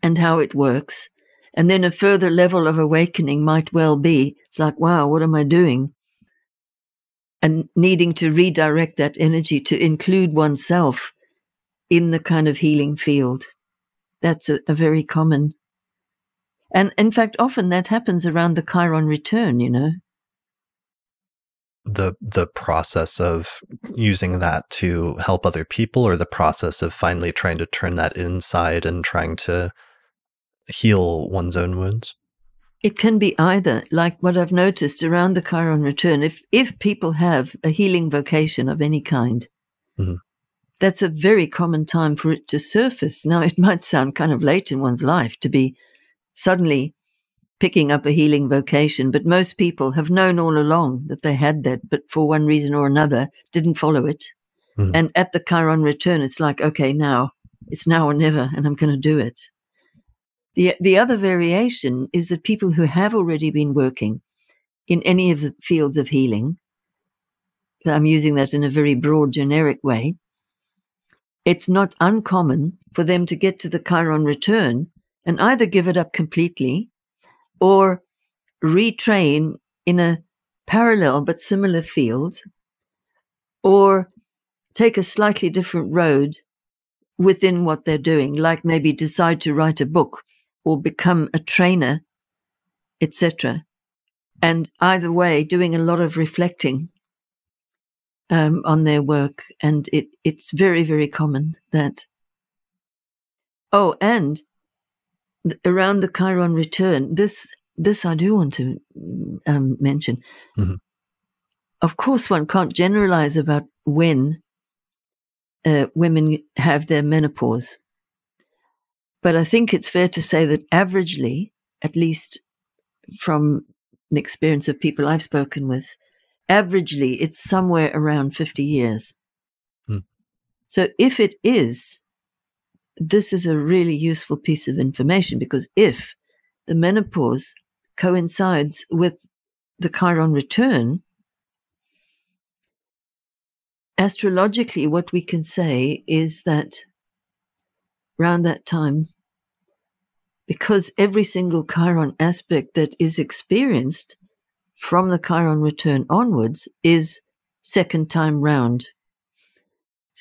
and how it works. And then a further level of awakening might well be it's like, wow, what am I doing? And needing to redirect that energy to include oneself in the kind of healing field. That's a, a very common. And in fact, often that happens around the Chiron return, you know. The the process of using that to help other people or the process of finally trying to turn that inside and trying to heal one's own wounds? It can be either, like what I've noticed around the Chiron return. If if people have a healing vocation of any kind, mm-hmm that's a very common time for it to surface. Now, it might sound kind of late in one's life to be suddenly picking up a healing vocation, but most people have known all along that they had that, but for one reason or another didn't follow it. Mm. And at the Chiron return, it's like, okay, now it's now or never, and I'm going to do it. The, the other variation is that people who have already been working in any of the fields of healing, I'm using that in a very broad, generic way, it's not uncommon for them to get to the Chiron return and either give it up completely or retrain in a parallel but similar field or take a slightly different road within what they're doing, like maybe decide to write a book or become a trainer, etc. And either way, doing a lot of reflecting um, on their work, and it it's very very common that. Oh, and around the Chiron return, this this I do want to um, mention. Mm-hmm. Of course, one can't generalize about when uh, women have their menopause, but I think it's fair to say that averagely, at least from the experience of people I've spoken with, averagely it's somewhere around fifty years. Mm. So if it is this is a really useful piece of information because if the menopause coincides with the Chiron return, astrologically, what we can say is that around that time, because every single Chiron aspect that is experienced from the Chiron return onwards is second time round.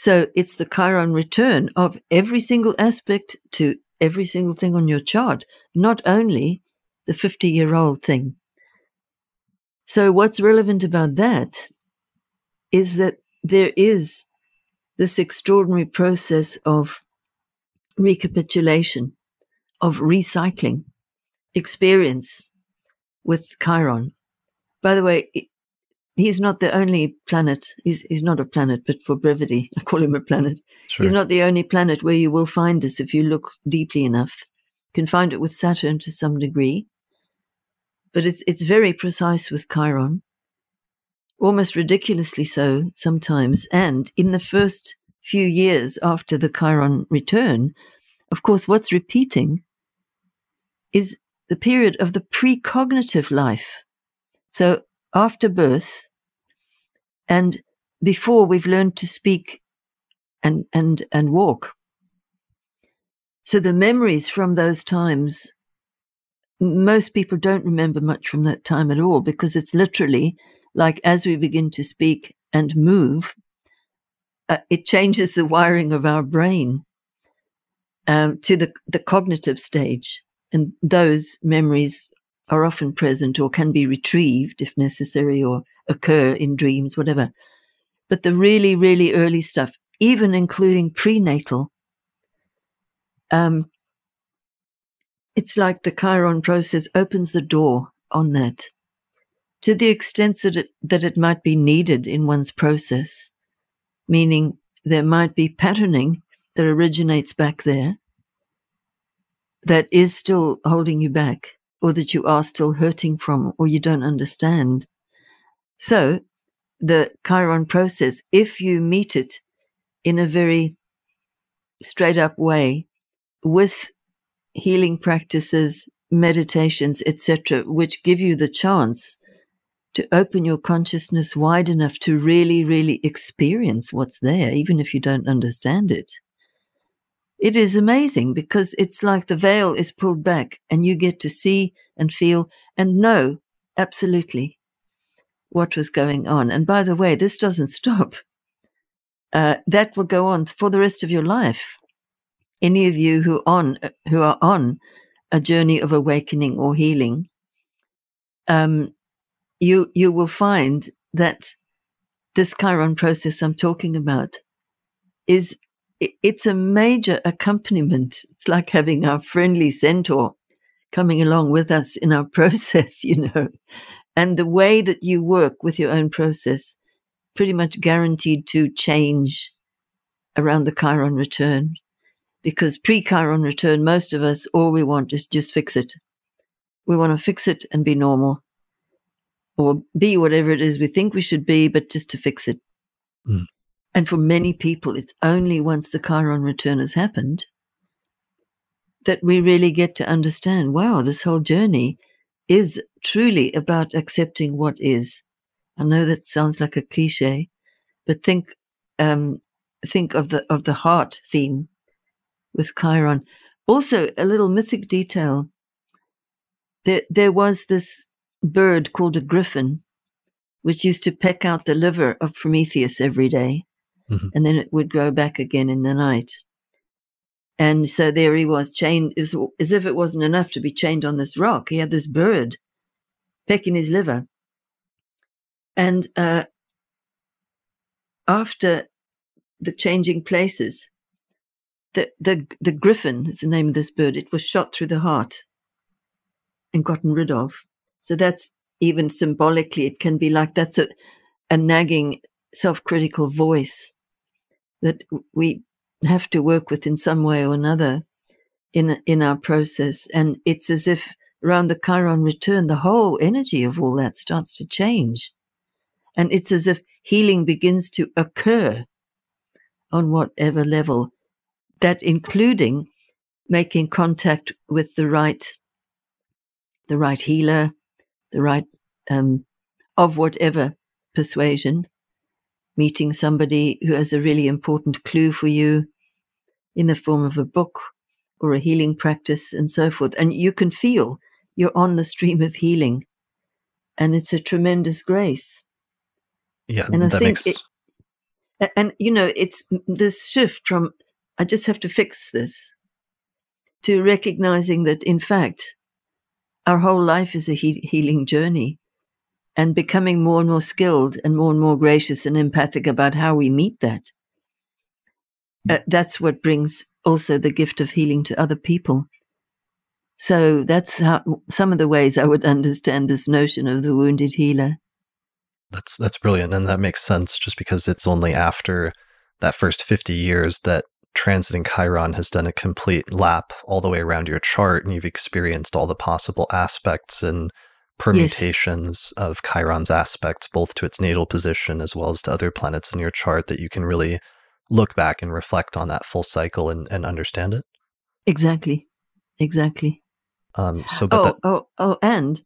So it's the Chiron return of every single aspect to every single thing on your chart, not only the 50 year old thing. So what's relevant about that is that there is this extraordinary process of recapitulation, of recycling experience with Chiron. By the way, he's not the only planet. He's, he's not a planet, but for brevity, <laughs> I call him a planet. Sure. He's not the only planet where you will find this if you look deeply enough. You can find it with Saturn to some degree, but it's it's very precise with Chiron, almost ridiculously so sometimes. And in the first few years after the Chiron return, of course, what's repeating is the period of the precognitive life. So after birth, and before we've learned to speak and, and, and walk. So the memories from those times, most people don't remember much from that time at all because it's literally like as we begin to speak and move, uh, it changes the wiring of our brain um, to the, the cognitive stage. And those memories are often present or can be retrieved if necessary or occur in dreams, whatever. But the really, really early stuff, even including prenatal, um, it's like the Chiron process opens the door on that to the extent that it, that it might be needed in one's process, meaning there might be patterning that originates back there that is still holding you back or that you are still hurting from or you don't understand. So the Chiron process, if you meet it in a very straight up way with healing practices, meditations, etc., which give you the chance to open your consciousness wide enough to really, really experience what's there, even if you don't understand it. It is amazing because it's like the veil is pulled back and you get to see and feel and know absolutely what was going on. And by the way, this doesn't <laughs> stop. Uh, that will go on for the rest of your life. Any of you who on who are on a journey of awakening or healing, um, you you will find that this Chiron process I'm talking about is it's a major accompaniment. It's like having our friendly centaur coming along with us in our <laughs> process, you know and the way that you work with your own process pretty much guaranteed to change around the Chiron return. Because pre Chiron return, most of us, all we want is just fix it. We want to fix it and be normal or be whatever it is we think we should be, but just to fix it. Mm. And for many people, it's only once the Chiron return has happened that we really get to understand wow, this whole journey is truly about accepting what is. I know that sounds like a cliche, but think um, think of the of the heart theme with Chiron. Also, a little mythic detail. There, there was this bird called a griffin, which used to peck out the liver of Prometheus every day, mm-hmm. and then it would grow back again in the night. And so there he was, chained as, as if it wasn't enough to be chained on this rock. He had this bird pecking his liver. And uh, after the changing places, the, the, the griffin is the name of this bird. It was shot through the heart and gotten rid of. So that's even symbolically, it can be like that's a, a nagging, self critical voice that we have to work with in some way or another in, in our process. And it's as if around the Chiron return, the whole energy of all that starts to change. And it's as if healing begins to occur on whatever level, that including making contact with the right, the right healer, the right, um, of whatever persuasion, meeting somebody who has a really important clue for you in the form of a book or a healing practice and so forth. And you can feel you're on the stream of healing. And it's a tremendous grace. Yeah, and I think makes... it, and you know, it's this shift from I just have to fix this to recognizing that in fact our whole life is a he- healing journey and becoming more and more skilled and more and more gracious and empathic about how we meet that. Uh, that's what brings also the gift of healing to other people. So that's how some of the ways I would understand this notion of the wounded healer. That's that's brilliant, and that makes sense. Just because it's only after that first fifty years that transiting Chiron has done a complete lap all the way around your chart, and you've experienced all the possible aspects and permutations yes. of Chiron's aspects, both to its natal position as well as to other planets in your chart, that you can really look back and reflect on that full cycle and, and understand it. Exactly. Exactly. Um, so, but oh, that- oh, oh, and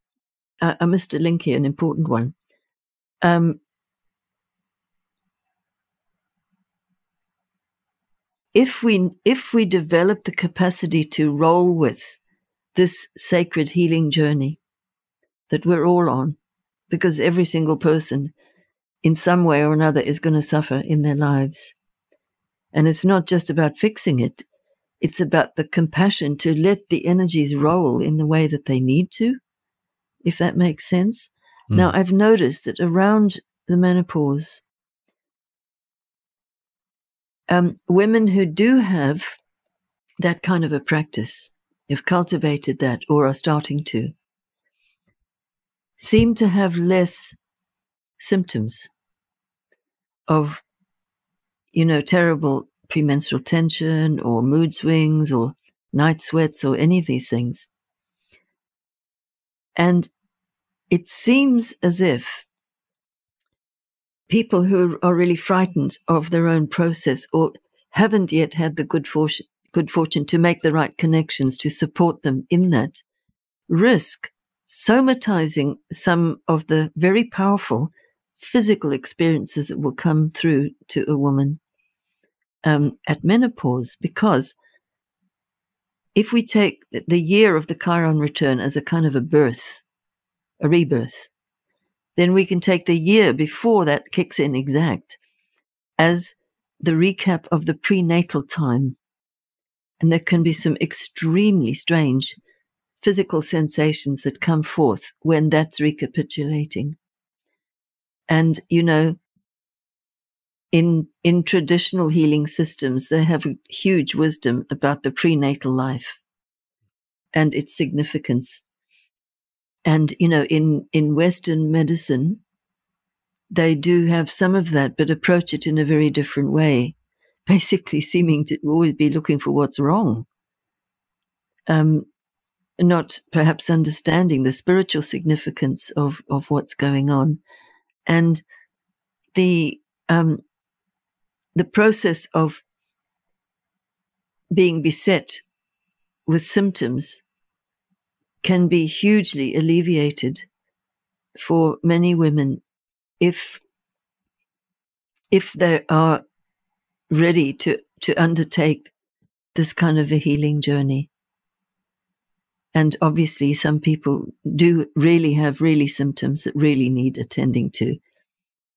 uh, I missed a link here, an important one. Um, if we if we develop the capacity to roll with this sacred healing journey that we're all on, because every single person in some way or another is going to suffer in their lives. And it's not just about fixing it. It's about the compassion to let the energies roll in the way that they need to, if that makes sense. Mm. Now, I've noticed that around the menopause, um, women who do have that kind of a practice, have cultivated that or are starting to, seem to have less symptoms of you know, terrible premenstrual tension or mood swings or night sweats or any of these things. And it seems as if people who are really frightened of their own process or haven't yet had the good fortune, good fortune to make the right connections to support them in that risk somatizing some of the very powerful physical experiences that will come through to a woman um, at menopause because if we take the year of the Chiron return as a kind of a birth, a rebirth, then we can take the year before that kicks in exact as the recap of the prenatal time. And there can be some extremely strange physical sensations that come forth when that's recapitulating. And, you know, in in traditional healing systems, they have a huge wisdom about the prenatal life and its significance. And you know, in in Western medicine, they do have some of that, but approach it in a very different way, basically <laughs> seeming to always be looking for what's wrong. Um, not perhaps understanding the spiritual significance of, of what's going on. And the, um, the process of being beset with symptoms can be hugely alleviated for many women if if they are ready to to undertake this kind of a healing journey and obviously some people do really have really symptoms that really need attending to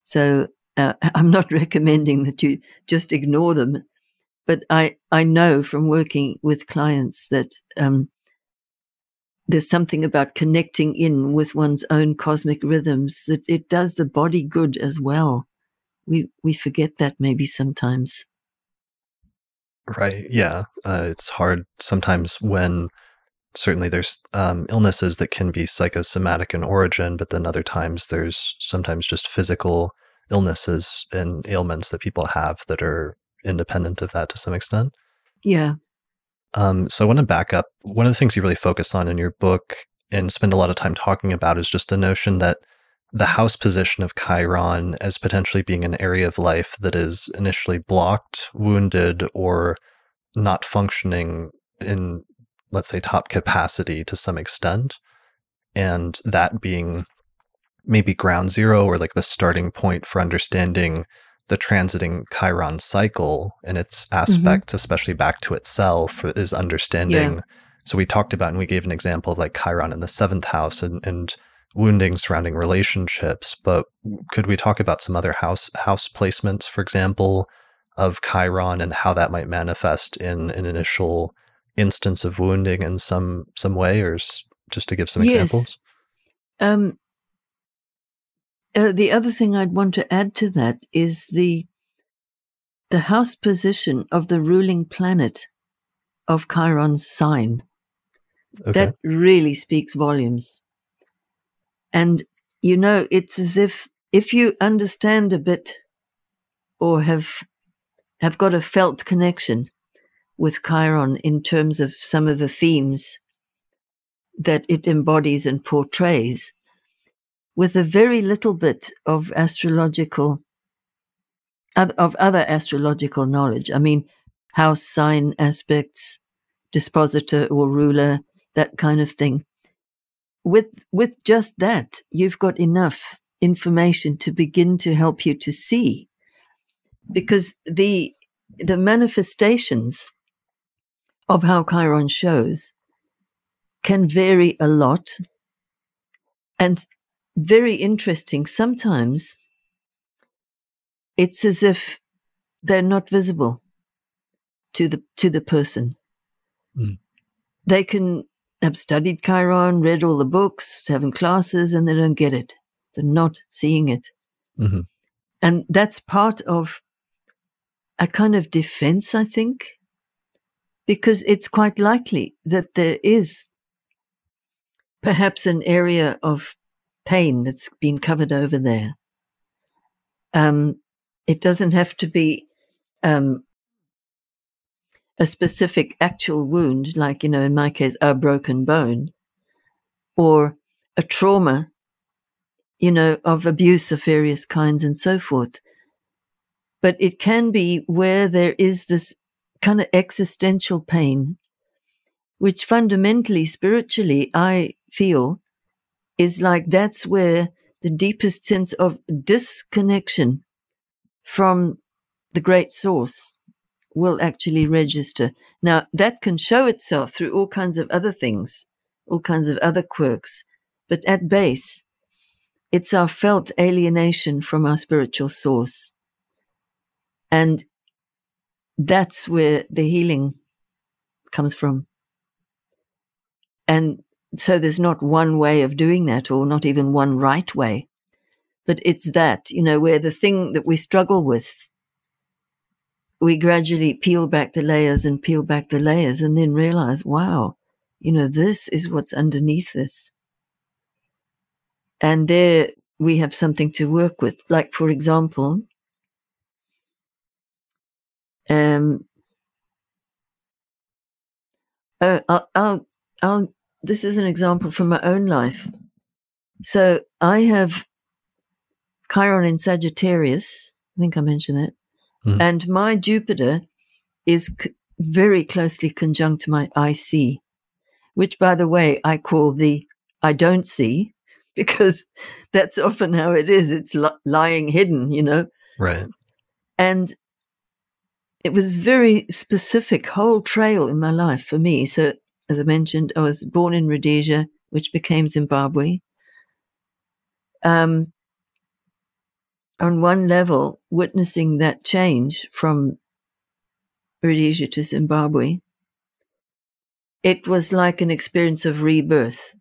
so uh, <laughs> i'm not recommending that you just ignore them but i i know from working with clients that um, there's something about connecting in with one's own cosmic rhythms that it does the body good as well. We we forget that maybe sometimes. Right. Yeah. Uh, it's hard sometimes when certainly there's um, illnesses that can be psychosomatic in origin, but then other times there's sometimes just physical illnesses and ailments that people have that are independent of that to some extent. Yeah. Um, so I want to back up. One of the things you really focus on in your book and spend a lot of time talking about is just the notion that the house position of Chiron as potentially being an area of life that is initially blocked, wounded, or not functioning in, let's say, top capacity to some extent. And that being maybe ground zero or like the starting point for understanding the transiting Chiron cycle and its mm-hmm. mm-hmm. especially back to itself, is understanding. Yeah. So we talked about and we gave an example of like Chiron in the seventh house and, and wounding surrounding relationships. But could we talk about some other house house placements, for example, of Chiron and how that might manifest in an initial instance of wounding in some some way, or just to give some yes. examples? Um, uh, the other thing I'd want to add to that is the the house position of the ruling planet of Chiron's sign. Okay. That really speaks volumes. And you know, it's as if if you understand a bit or have have got a felt connection with Chiron in terms of some of the themes that it embodies and portrays, with a very little bit of astrological of other astrological knowledge. I mean, house sign aspects, dispositor or ruler, that kind of thing. With with just that, you've got enough information to begin to help you to see, because the the manifestations of how Chiron shows can vary a lot, and very interesting. Sometimes it's as if they're not visible to the to the person. Mm. They can have studied Chiron, read all the books, having classes, and they don't get it. They're not seeing it. Mm-hmm. And that's part of a kind of defense, I think, because it's quite likely that there is perhaps an area of pain that's been covered over there. Um, it doesn't have to be um, a specific actual wound, like, you know, in my case, a broken bone, or a trauma, you know, of abuse of various kinds and so forth. But it can be where there is this kind of existential pain, which fundamentally, spiritually, I feel is like that's where the deepest sense of disconnection from the great source will actually register. Now, that can show itself through all kinds of other things, all kinds of other quirks. But at base, it's our felt alienation from our spiritual source. And that's where the healing comes from. And so there's not one way of doing that or not even one right way. But it's that, you know, where the thing that we struggle with, we gradually peel back the layers and peel back the layers and then realize, wow, you know, this is what's underneath this. And there we have something to work with. Like, for example, um, uh, I'll, I'll, I'll this is an example from my own life. So I have Chiron in Sagittarius. I think I mentioned that. Mm. And my Jupiter is c- very closely conjunct to my IC, which, by the way, I call the I don't see <laughs> because that's often how it is. It's li- lying hidden, you know? Right. And it was very specific whole trail in my life for me. So, as I mentioned, I was born in Rhodesia, which became Zimbabwe. Um, on one level, witnessing that change from Rhodesia to Zimbabwe, it was like an experience of rebirth.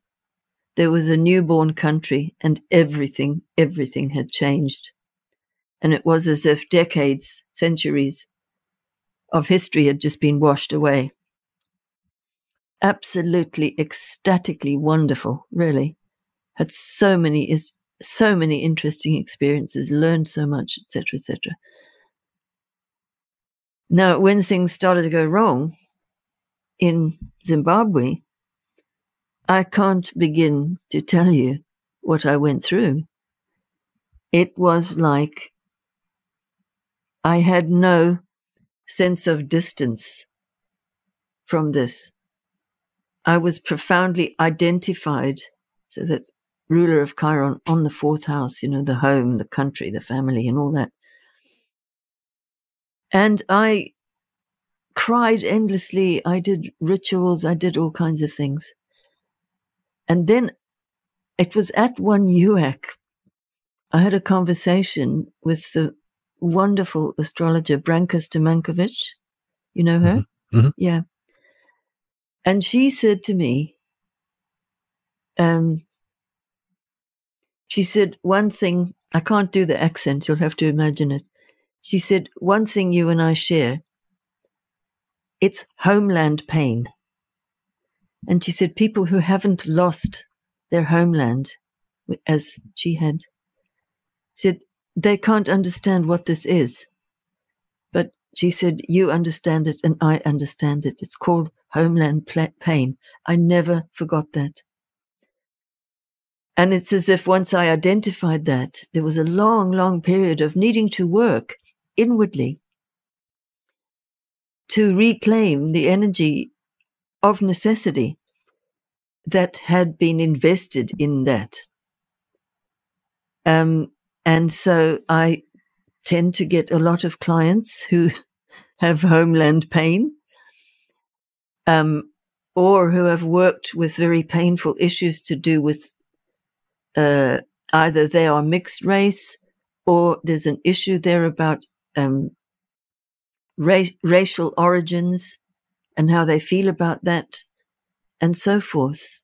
There was a newborn country and everything, everything had changed. And it was as if decades, centuries of history had just been washed away. Absolutely ecstatically wonderful, really. Had so many is so many interesting experiences, learned so much, etc., etc. Now, when things started to go wrong in Zimbabwe, I can't begin to tell you what I went through. It was like I had no sense of distance from this. I was profoundly identified, so that ruler of Chiron on the fourth house, you know, the home, the country, the family, and all that. And I cried endlessly. I did rituals, I did all kinds of things. And then it was at one UAC, I had a conversation with the wonderful astrologer Branka Stamenkovic. You know her? Mm-hmm. Mm-hmm. Yeah. And she said to me, um, she said, one thing, I can't do the accent, you'll have to imagine it. She said, one thing you and I share, it's homeland pain. And she said, people who haven't lost their homeland, as she had, said, they can't understand what this is. But she said, you understand it and I understand it. It's called homeland pain. I never forgot that. And it's as if once I identified that, there was a long, long period of needing to work inwardly to reclaim the energy of necessity that had been invested in that. Um, and so I tend to get a lot of clients who <laughs> have homeland pain, um, or who have worked with very painful issues to do with uh, either they are mixed race or there's an issue there about um, ra- racial origins and how they feel about that and so forth.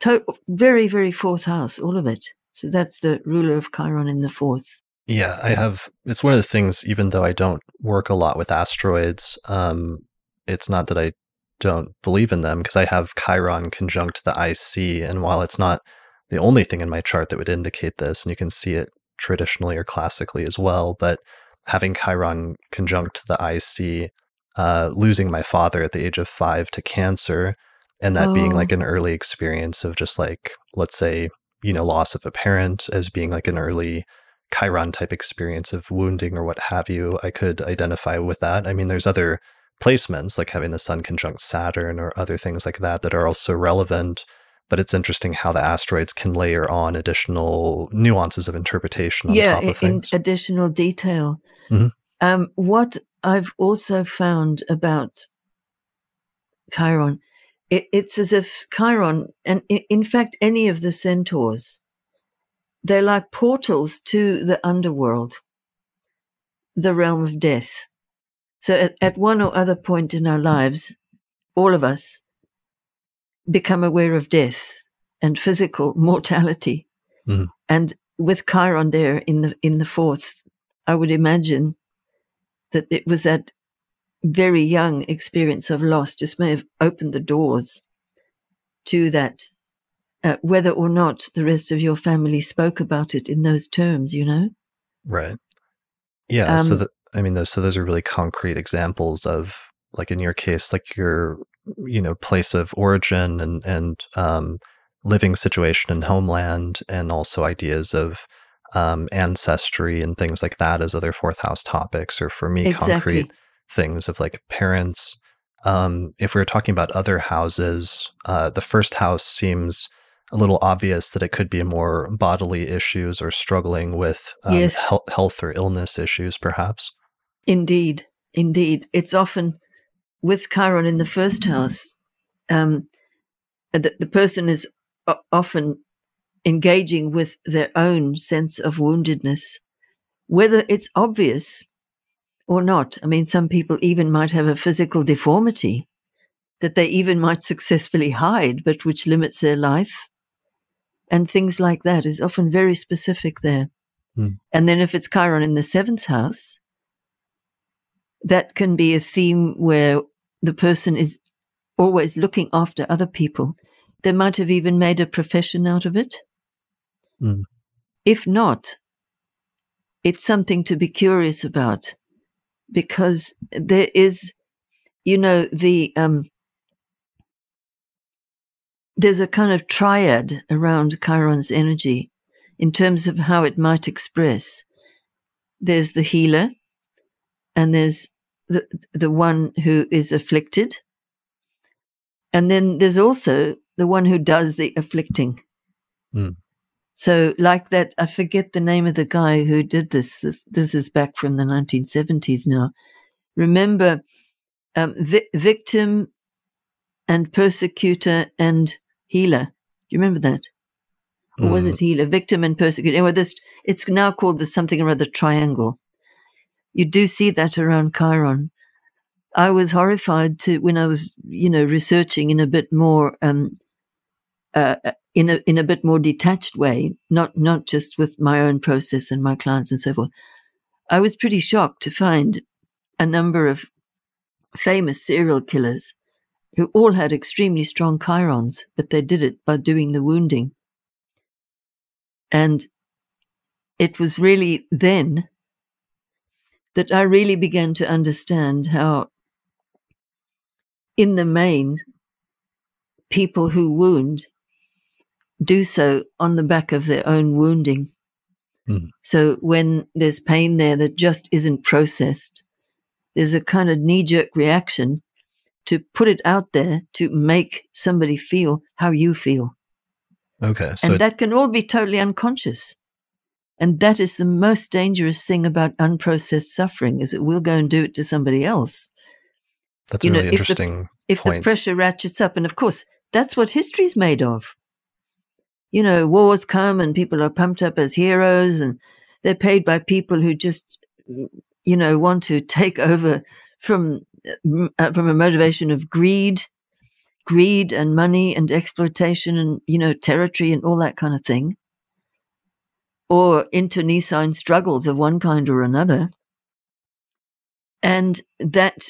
To- very, very fourth house, all of it. So that's the ruler of Chiron in the fourth. Yeah, I have. It's one of the things, even though I don't work a lot with asteroids, um, it's not that I don't believe in them because I have Chiron conjunct the IC. And while it's not the only thing in my chart that would indicate this, and you can see it traditionally or classically as well, but having Chiron conjunct the IC, uh, losing my father at the age of five to cancer, and that oh. being like an early experience of just like, let's say, you know, loss of a parent as being like an early Chiron type experience of wounding or what have you, I could identify with that. I mean, there's other placements like having the sun conjunct Saturn or other things like that that are also relevant. But it's interesting how the asteroids can layer on additional nuances of interpretation. yeah, in additional detail. Mm-hmm. Um, what I've also found about Chiron, it, it's as if Chiron, and in, fact, any of the centaurs, they're like portals to the underworld, the realm of death. So at, at one or other point in our lives, all of us become aware of death and physical <laughs> mortality. Mm-hmm. And with Chiron there in the in the fourth, I would imagine that it was that very young experience of loss just may have opened the doors to that, uh, whether or not the rest of your family spoke about it in those terms, you know? Right. Yeah. Um, so that, I mean, those, so those are really concrete examples of, like in your case, like your you know place of origin and and um, living situation and homeland, and also ideas of um, ancestry and things like that as other fourth house topics, or for me, Exactly. concrete things of like parents. Um, if we are talking about other houses, uh, the first house seems a little obvious that it could be more bodily issues or struggling with um, Yes. hel- health or illness issues, perhaps. Indeed, indeed. It's often with Chiron in the first house, um, the, the person is often engaging with their own sense of woundedness, whether it's obvious or not. I mean, some people even might have a physical deformity that they even might successfully hide, but which limits their life. And things like that is often very specific there. Hmm. And then if it's Chiron in the seventh house, that can be a theme where the person is always looking after other people. They might have even made a profession out of it. Mm. If not, it's something to be curious about because there is, you know, the, um, there's a kind of triad around Chiron's energy in terms of how it might express. There's the healer, and there's the the one who is afflicted, and then there's also the one who does the afflicting. Hmm. So, like that, I forget the name of the guy who did this. This, this is back from the 1970s now. Remember, um, vi- victim and persecutor and healer. Do you remember that? Or was Mm. it healer, victim and persecutor? Anyway, this it's now called the something or other triangle. You do see that around Chiron. I was horrified to when I was, you know, researching in a bit more, um, uh, in a in a bit more detached way, not not just with my own process and my clients and so forth. I was pretty shocked to find a number of famous serial killers who all had extremely strong chirons, but they did it by doing the wounding. And it was really then that I really began to understand how, in the main, people who wound do so on the back of their own wounding. Hmm. So when there's pain there that just isn't processed, there's a kind of knee jerk reaction to put it out there to make somebody feel how you feel. Okay. So And that can all be totally unconscious. And that is the most dangerous thing about unprocessed suffering is it will go and do it to somebody else. that's you a know, really if the- interesting If the pressure ratchets up, and of course, that's what history's made of. You know, wars come and people are pumped up as heroes and they're paid by people who just, you know, want to take <laughs> over from, uh, from a motivation of greed, greed and money and exploitation and, you know, territory and all that kind of thing. Or internecine struggles of one kind or another. And that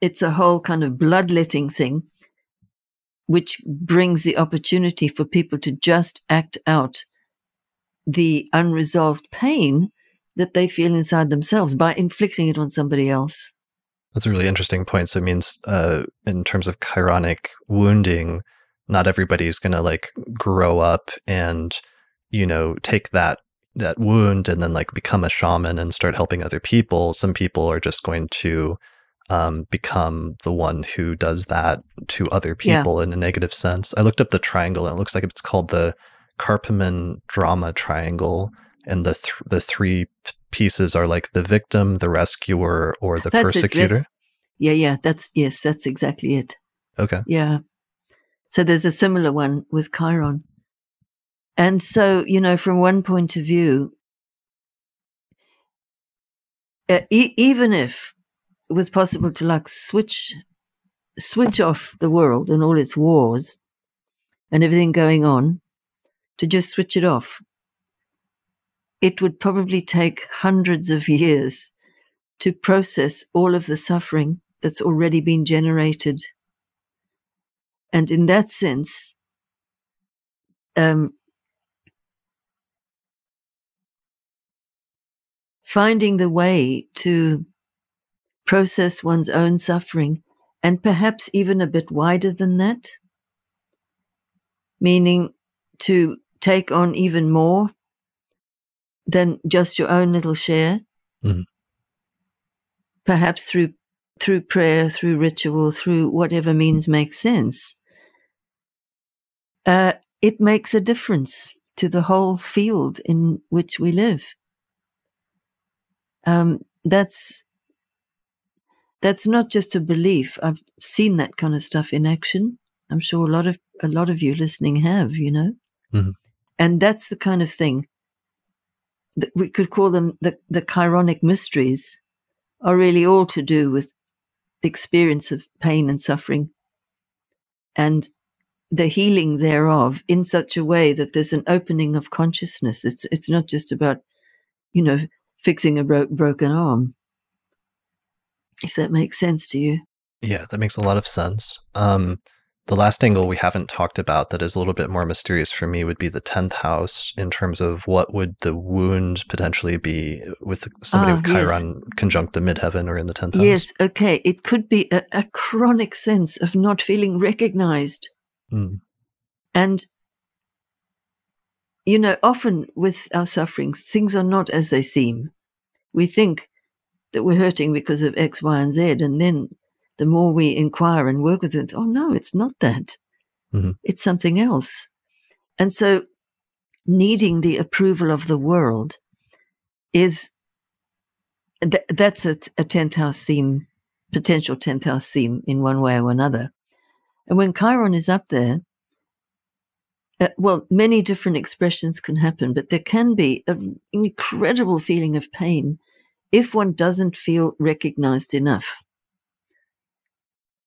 it's a whole kind of bloodletting thing, which brings the opportunity for people to just act out the unresolved pain that they feel inside themselves by inflicting it on somebody else. That's a really interesting point. So it means, uh, in terms of chironic wounding, not everybody's going to like grow up and, you know, take that that wound and then like become a shaman and start helping other people. Some people are just going to um, become the one who does that to other Yeah. people in a negative sense. I looked up the triangle and it looks like it's called the Karpman drama triangle, and the th- the three pieces are like the victim, the rescuer, or the That's it, persecutor. Yeah, yeah, that's yes, that's exactly it. Okay. Yeah. So there's a similar one with Chiron. And so, you know, from one point of view, uh, e- even if it was possible to like switch switch off the world and all its wars and everything going on to just switch it off. It would probably take hundreds of years to process all of the suffering that's already been generated. And in that sense um, finding the way to process one's own suffering and perhaps even a bit wider than that, meaning to take on even more than just your own little share. Mm-hmm. Perhaps through through prayer, through ritual, through whatever means makes sense. Uh, it makes a difference to the whole field in which we live. Um, that's that's not just a belief. I've seen that kind of stuff in action. I'm sure a lot of a lot of you listening have, you know, mm-hmm. and that's the kind of thing that we could call them the the chironic mysteries are really all to do with the experience of pain and suffering, and the healing thereof in such a way that there's an opening of consciousness. It's it's not just about, you know, fixing a bro- broken arm. If that makes sense to you. Yeah, that makes a lot of sense. Um, the last angle we haven't talked about that is a little bit more mysterious for me would be the 10th house in terms of what would the wound potentially be with somebody ah, with Chiron yes. conjunct the midheaven or in the 10th house? Yes, okay. It could be a, a chronic sense of not feeling recognized Mm. And, you know, often with our sufferings, things are not as they seem. We think that we're hurting because of X, Y, and Z. And then the more we inquire and work with it, oh, no, it's not that. Mm-hmm. It's something else. And so, needing the approval of the world is th- that's a, a 10th house theme, potential 10th house theme in one way or another. And when Chiron is up there, uh, well, many different expressions can happen, but there can be an incredible feeling of pain if one doesn't feel recognized enough.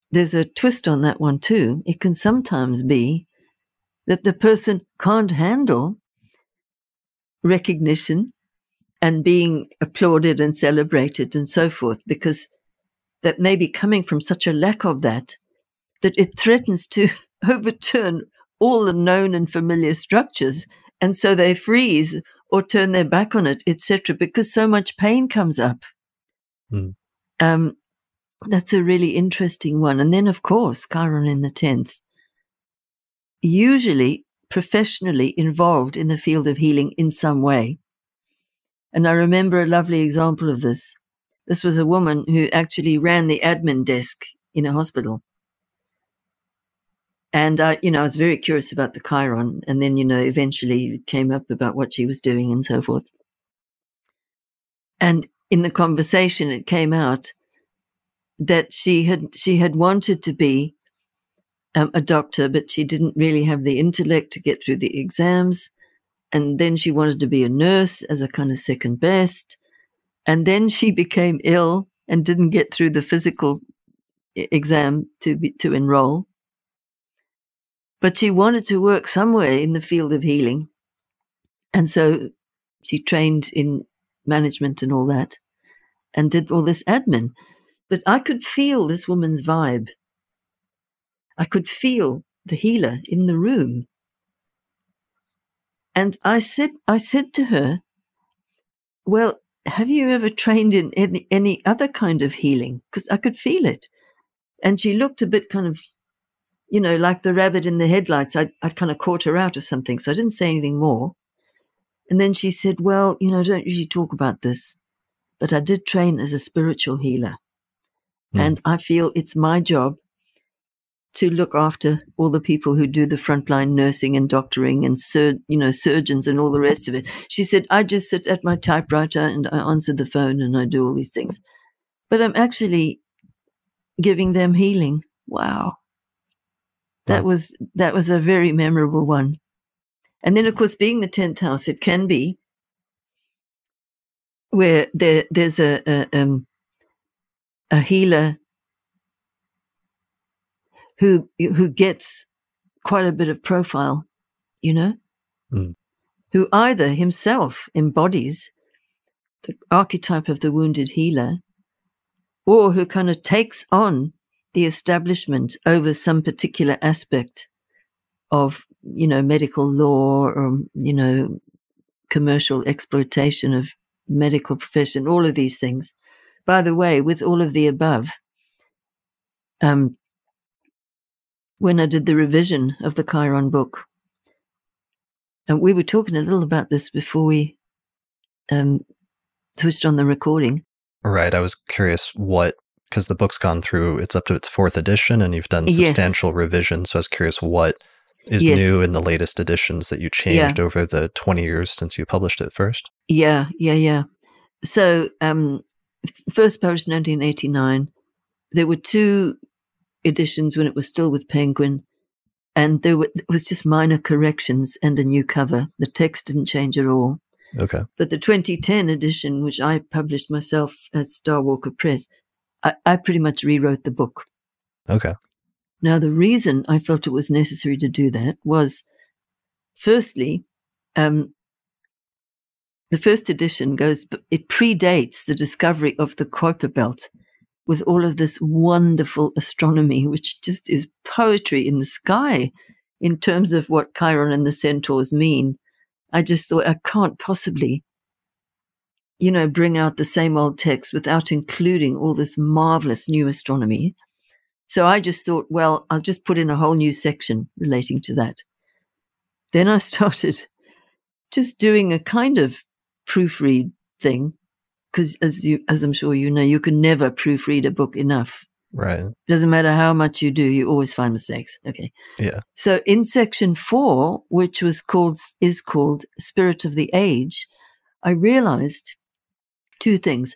There's a twist on that one too. It can sometimes be that the person can't handle recognition and being applauded and celebrated and so forth because that may be coming from such a lack of that that it threatens to <laughs> overturn all the known and familiar structures. And so they freeze or turn their back on it, etc., because so much pain comes up. Mm. Um, that's a really interesting one. And then, of course, Chiron in the 10th, usually professionally involved in the field of healing in some way. And I remember a lovely example of this. This was a woman who actually ran the admin desk in a hospital. And I, you know, I was very curious about the Chiron, and then you know, eventually it came up about what she was doing and so forth. And in the conversation, it came out that she had she had wanted to be um, a doctor, but she didn't really have the intellect to get through the exams. And then she wanted to be a nurse as a kind of second best. And then she <laughs> became ill and didn't get through the physical exam to be, to enroll but she wanted to work somewhere in the field of healing. And so she trained in management and all that and did all this admin. But I could feel this woman's vibe. I could feel the healer in the room. And I said, I said to her, well, have you ever trained in any, any other kind of healing? Because I could feel it. And she looked a bit kind of you know, like the rabbit in the headlights, I, I kind of caught her out of something. So I didn't say anything more. And then she said, Well, you know, I don't usually talk about this, but I did train as a spiritual healer. Mm. And I feel it's my job to look after all the people who do the frontline nursing and doctoring and sur- you know surgeons and all the rest of it. She said, "I just sit at my typewriter and I answer the phone and I do all these things, but I'm actually giving them healing." Wow that was that was a very memorable one. And then, of course, being the tenth house, it can be where there there's a a, um, a healer who who gets quite a bit of profile, you know, mm. who either himself embodies the archetype of the wounded healer, or who kind of takes on the establishment over some particular aspect of, you know, medical law or, you know, commercial exploitation of medical profession, all of these things. By the way, with all of the above, um, when I did the revision of the Chiron book. And we were talking a little about this before we um, switched on the recording. Right. I was curious what, because the book's gone through, it's up to its fourth edition and you've done substantial yes. revisions. So I was curious what is yes. new in the latest editions that you changed yeah. over the 20 years since you published it first? Yeah, yeah, yeah. So, um, first published in 1989. There were two editions when it was still with Penguin, and there were, was just minor corrections and a new cover. The text didn't change at all. Okay. But the 2010 edition, which I published myself at Starwalker Press, I, I pretty much rewrote the book. Okay. Now, the reason I felt it was necessary to do that was firstly, um, the first edition goes, it predates the discovery of the Kuiper Belt with all of this wonderful astronomy, which just is poetry in the sky in terms of what Chiron and the centaurs mean. I just thought I can't possibly, you know, bring out the same old text without including all this marvelous new astronomy. So I just thought, well, I'll just put in a whole new section relating to that. Then I <laughs> started just doing a kind of proofread thing because as you as i'm sure you know you can never proofread a book enough. Right. Doesn't matter how much you do you always find mistakes. Okay. Yeah. So in section 4 which was called is called spirit of the age i realized two things.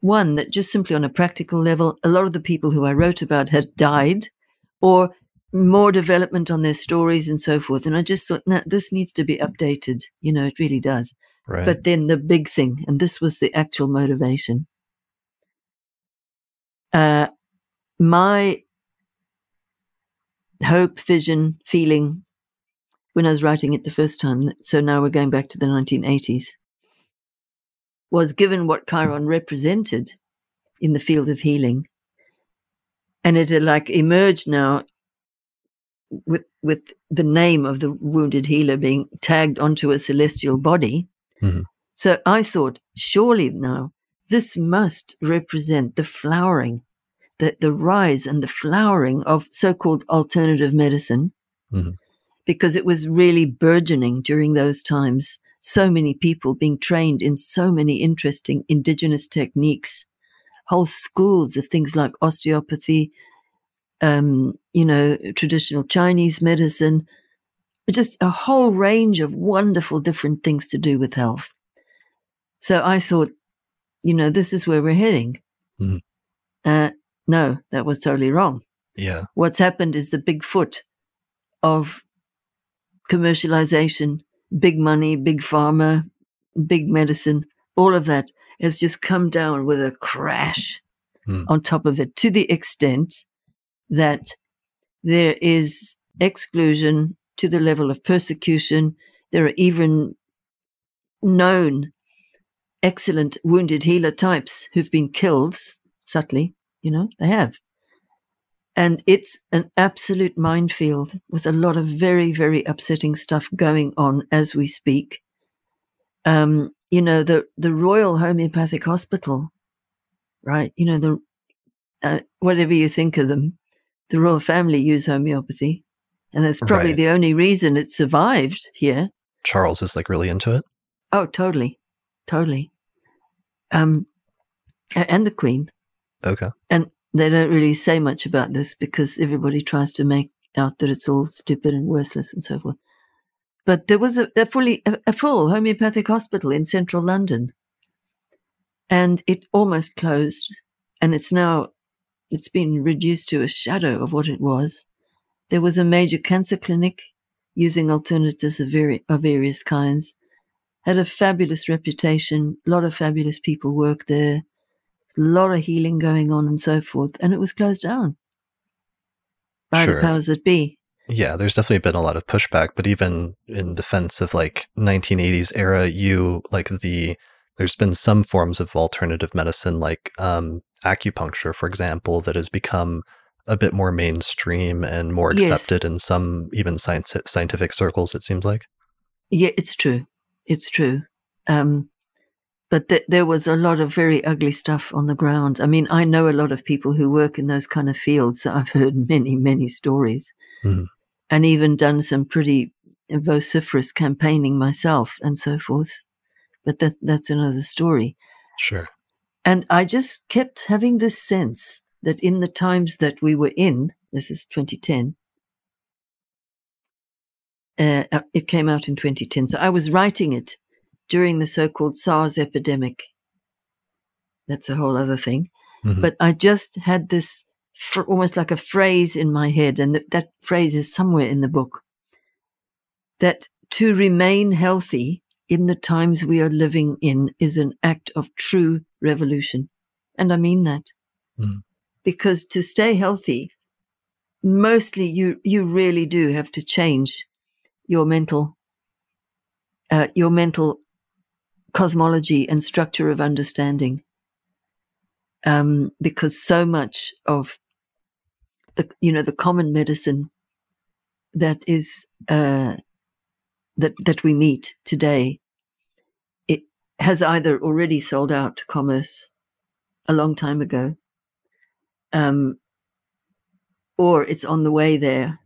One that just simply on a practical level a lot of the people who i wrote about had died or more development on their stories and so forth. And i just thought no this needs to be updated. You know it really does. Right. But then the big thing, and this was the actual motivation. Uh, my hope, vision, feeling when I was writing it the first time, so now we're going back to the 1980s, was given what Chiron represented in the field of healing. And it had like emerged now with with the name of the wounded healer being tagged onto a celestial body Mm-hmm. So I thought, surely now this must represent the flowering, the, the rise and the flowering of so called alternative medicine, mm-hmm. because it was really burgeoning during those times. So many people being trained in so many interesting indigenous techniques, whole schools of things like osteopathy, um, you know, traditional Chinese medicine, just a whole range of wonderful different things to do with health. So I thought, you know, this is where we're heading. Mm. Uh, no, that was totally wrong. Yeah. What's happened is the big foot of commercialization, big money, big pharma, big medicine, all of that has just come down with a crash mm. on top of it to the extent that there is exclusion to the level of persecution. There are even known excellent wounded healer types who've been killed subtly, you know, they have. And it's an absolute minefield with a lot of very, very upsetting stuff going on as we speak. Um, you know, the, the Royal Homeopathic Hospital, right? You know, the, uh, whatever you think of them, the royal family use homeopathy. And that's probably right. the only reason it survived here. Charles is like really into it. Oh, totally. Totally. Um, and the Queen. Okay. And they don't really say much about this because everybody tries to make out that it's all stupid and worthless and so forth. But there was a, a fully a, full homeopathic hospital in central London, and it almost closed, and it's now it's been reduced to a shadow of what it was. There was a major cancer clinic using alternatives of, vari- of various kinds. Had a fabulous reputation. A lot of fabulous people worked there. Lot of healing going on and so forth. And it was closed down by sure. the powers that be. Yeah, there's definitely been a lot of pushback, but even in defense of like 1980s era, you like the there's been some forms of alternative medicine like um, acupuncture, for example, that has become a bit more mainstream and more accepted yes. in some even science, scientific circles. It seems like. Yeah, it's true. It's true. Um, but th- there was a lot of very ugly stuff on the ground. I mean, I know a lot of people who work in those kind of fields. So I've heard <laughs> many, many stories Mhm. and even done some pretty vociferous campaigning myself and so forth. But that, that's another story. Sure. And I just kept having this sense that in the times that we were in, this is 2010, uh, uh, it came out in 2010. So I was writing it during the so called SARS epidemic. That's a whole other thing. Mhm. But I just had this fr- almost like a phrase in my head, and that, that phrase is somewhere in the book that to remain healthy in the times we are living in is an act of true revolution. And I mean that. Mm. Because to stay healthy, mostly you, you really do have to change your mental, uh, your mental cosmology and structure of understanding. Um, because so much of the, you know, the common medicine that is, uh, that, that we meet today, it has either already sold out to commerce a long time ago, um, or it's on the way there.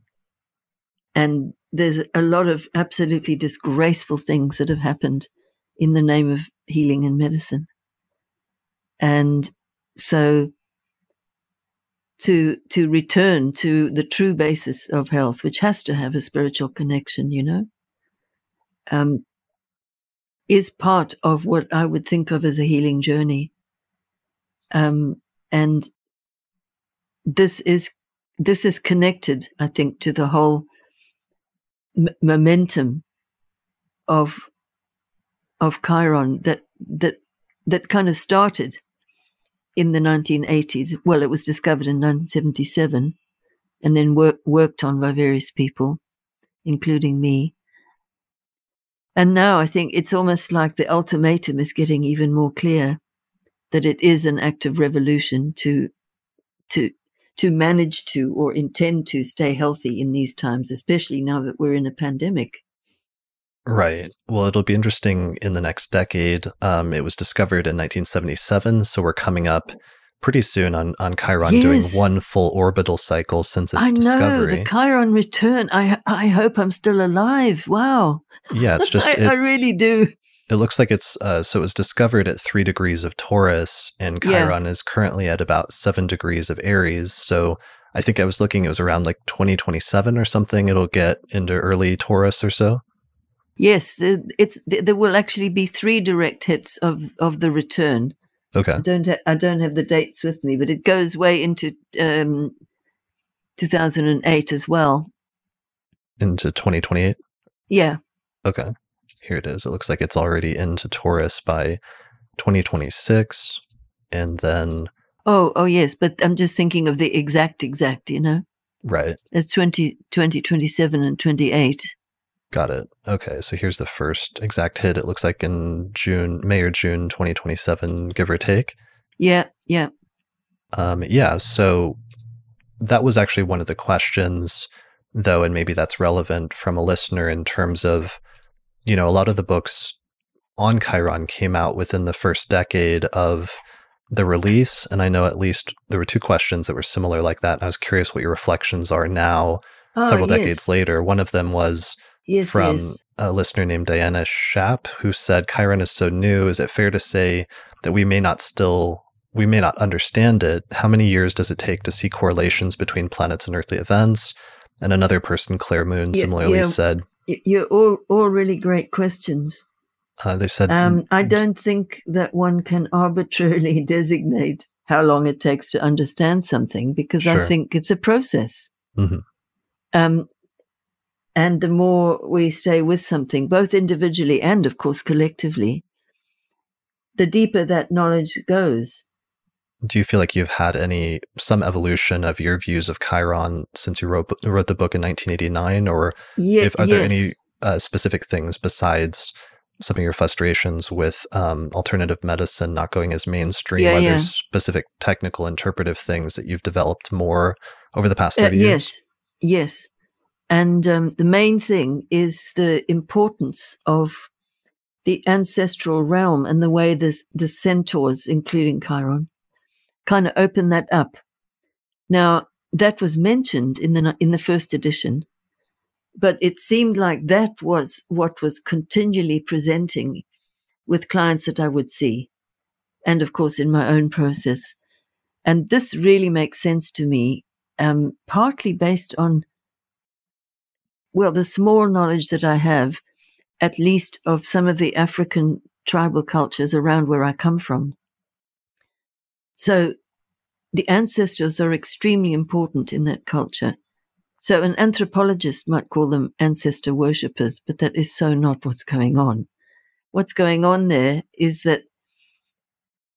And there's a lot of absolutely disgraceful things that have happened in the name of healing and medicine. And so to to return to the true basis of health, which has to have a spiritual connection, you know, um, is part of what I would think of as a healing journey. Um, and this is this is connected, I think, to the whole m- momentum of of Chiron that that that kind of started in the 1980s. Well, it was discovered in 1977, and then work, worked on by various people, including me. And now I think it's almost like the ultimatum is getting even more clear that it is an act of revolution to to to manage to or intend to stay healthy in these times, especially now that we're in a pandemic. Right. Well, it'll be interesting in the next decade. Um, it was discovered in 1977, so we're coming up pretty soon on on Chiron Yes. doing one full orbital cycle since its I know discovery. the Chiron return. I I hope I'm still alive. Wow. yeah, it's <laughs> just I, it, I really do. it looks like it's uh, so it was discovered at three degrees of Taurus, and Yeah. Chiron is currently at about seven degrees of Aries. So I think I was looking; it was around like 2027 or something. It'll get into early Taurus or so. Yes, it's th- there will actually be three direct hits of of the return. Okay. I don't ha- I don't have the dates with me, but it goes way into um, 2008 as well. Into 2028. Yeah, Okay. Here it is. It looks like it's already into Taurus by 2026. And then, Oh, oh yes, but I'm just thinking of the exact, exact, you know. right. It's 20, 20 27 and 28. Got it. Okay. So here's the first exact hit. It looks like in June, May or June 2027, give or take. Yeah, yeah. Um, yeah. So that was actually one of the questions, though, and maybe that's relevant from a listener in terms of, you know, a lot of the books on Chiron came out within the first decade of the release. And I know at least there were two questions that were similar like that. And I was curious what your reflections are now, Oh, several yes. decades later. One of them was Yes, from yes. a listener named Diana Schapp, who said Chiron is so new. Is it fair to say that we may not still we may not understand it? How many years does it take to see correlations between planets and earthly events? And another person, Claire Moon, similarly yeah. said You're all all really great questions. uh, they said Um, I don't think that one can <laughs> arbitrarily designate how long it takes to understand something because Sure. I think it's a process. Mhm. Um, and the more we stay with something, both individually and, of course, collectively, the deeper that knowledge goes. Do you feel like you've had any some evolution of your views of Chiron since you wrote wrote the book in 1989, or if are there any uh, specific things besides some of your frustrations with um, alternative medicine not going as mainstream? Yeah, are yeah. there specific technical interpretive things that you've developed more over the past Uh, 30 years? yes, yes. And um, the main thing is the importance of the ancestral realm and the way this, the centaurs, including Chiron, kind of open that up. Now, that was mentioned in the, in the first edition, but it seemed like that was what was continually presenting with clients that I would see. And of course, in my own process. And this really makes sense to me, um, partly based on, well, the small knowledge that I have, at least of some of the African tribal cultures around where I come from. So the ancestors are extremely important in that culture. So an anthropologist might call them ancestor worshippers, but that is so not what's going on. What's going on there is that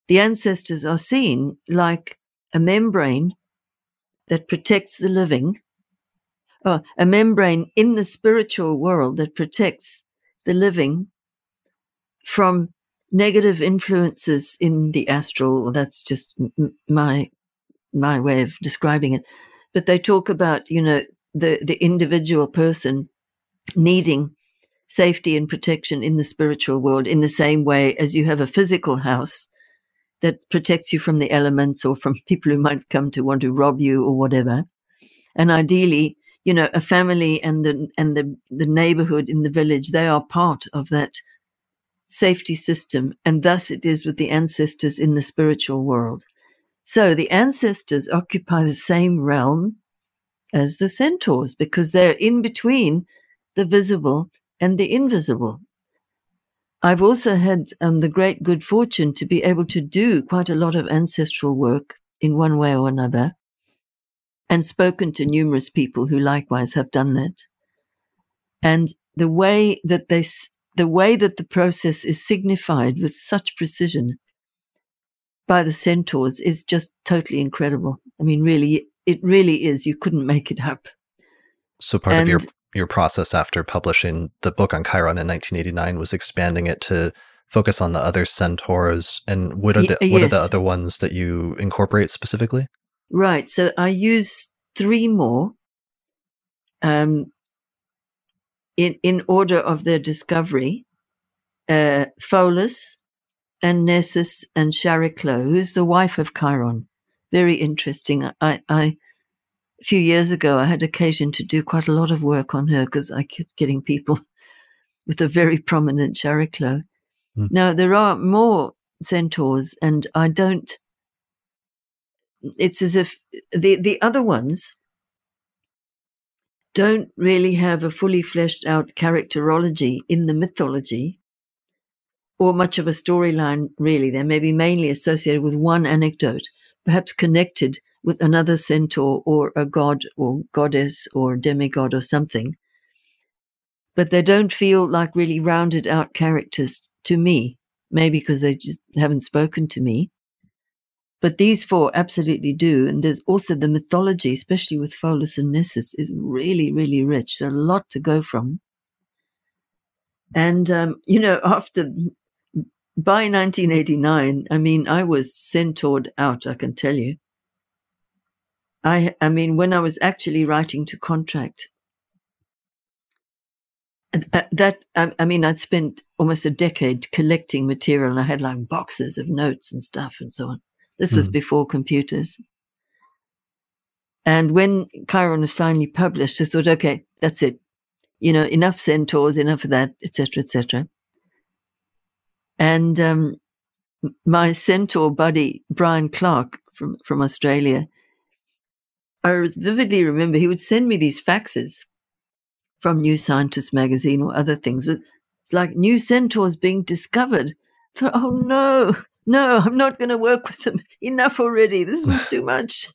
the ancestors are seen like a membrane that protects the living, or a membrane in the spiritual world that protects the living from negative influences in the astral. That's just m- my my way of describing it. But they talk about, you know, the, the individual person needing safety and protection in the spiritual world in the same way as you have a physical house that protects you from the elements or from <laughs> people who might come to want to rob you or whatever. And ideally, you know, a family and the and the the neighborhood in the village, they are part of that safety system. And thus it is with the ancestors in the spiritual world. So the ancestors occupy the same realm as the centaurs because they're in between the visible and the invisible. I've also had um, the great good fortune to be able to do quite a lot of ancestral work in one way or another and spoken to numerous people who likewise have done that. And the way that they, the way that the process is signified with such precision by the centaurs is just totally incredible. I mean, really, it really is. You couldn't make it up. So part and, of your your process after publishing the book on Chiron in 1989 was expanding it to focus on the other centaurs. And what are the y- what are the other ones that you incorporate specifically? Right. So I use three more. Um, in in order of their discovery, uh, Pholus, and Nessus and Chariclo, who's the wife of Chiron. Very interesting. I, I, a few years ago, I had occasion to do quite a lot of work on her because I kept getting people <laughs> with a very prominent Chariclo. Mm. Now, there are more centaurs, and I don't, it's as if the, the other ones don't really have a fully fleshed out characterology in the mythology or much of a storyline, really. They may be mainly associated with one anecdote, perhaps connected with another centaur or a god or goddess or demigod or something. But they don't feel like really rounded out characters to me, maybe because they just haven't spoken to me. But these four absolutely do. And there's also the mythology, especially with Pholus and Nessus, is really, really rich. There's a lot to go from. And, um, <laughs> you know, after by 1989, I mean, I was centaured out, I can tell you. I, I mean, when I was actually writing to contract, uh, that, I, I mean, I'd spent almost a decade collecting material and I had like boxes of notes and stuff and so on. This was mm. before computers. And when Chiron was finally published, I thought, okay, that's it. You know, enough centaurs, enough of that, etc., etc. And um, my centaur buddy, Brian Clark from, from Australia, I vividly remember he would send me these faxes from New Scientist magazine or other things. But it's like new centaurs being discovered. I thought, oh no, no, I'm not going to work with them. <laughs> Enough already. This was too <laughs> much.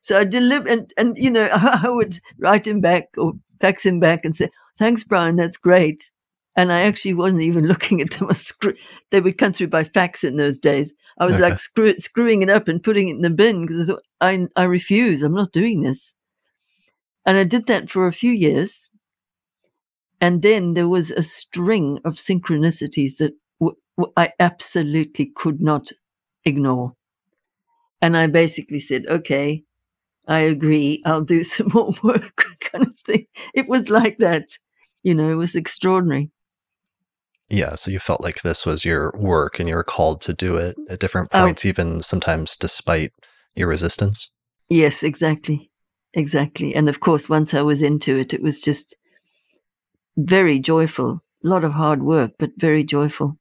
So I deliver, and, and you know, <laughs> I would write him back or fax him back and say, "Thanks, Brian. That's great." and I actually wasn't even looking at them. They would come through by fax in those days. I was okay. like screw- screwing it up and putting it in the bin because I thought, I, I refuse. I'm not doing this. And I did that for a few years. And then there was a string of synchronicities that I absolutely could not ignore. And I basically said, okay, I agree. I'll do <laughs> some more work <laughs> kind of thing. It was like that. You know, it was extraordinary. Yeah, so you felt like this was your work and you were called to do it at different Oh. points, even sometimes despite your resistance. Yes, exactly. Exactly. And of course, once I was into it, it was just very joyful. A lot of hard work, but very joyful.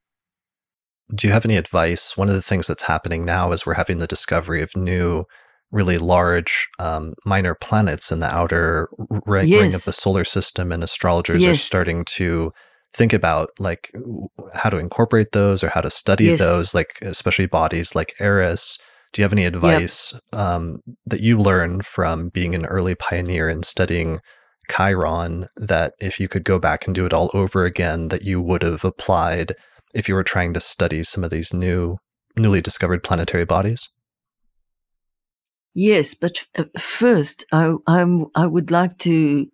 Do you have any advice? One of the things that's happening now is we're having the discovery of new, really large um, minor planets in the outer ring, ring of the solar system, and astrologers are starting to think about like how to incorporate those or how to study Yes. those, like especially bodies like Eris. Do you have any advice um, that you learned from being an early pioneer in studying Chiron that if you could go back and do it all over again, that you would have applied if you were trying to study some of these new, newly discovered planetary bodies? Yes, but uh, first, I, I'm, I would like to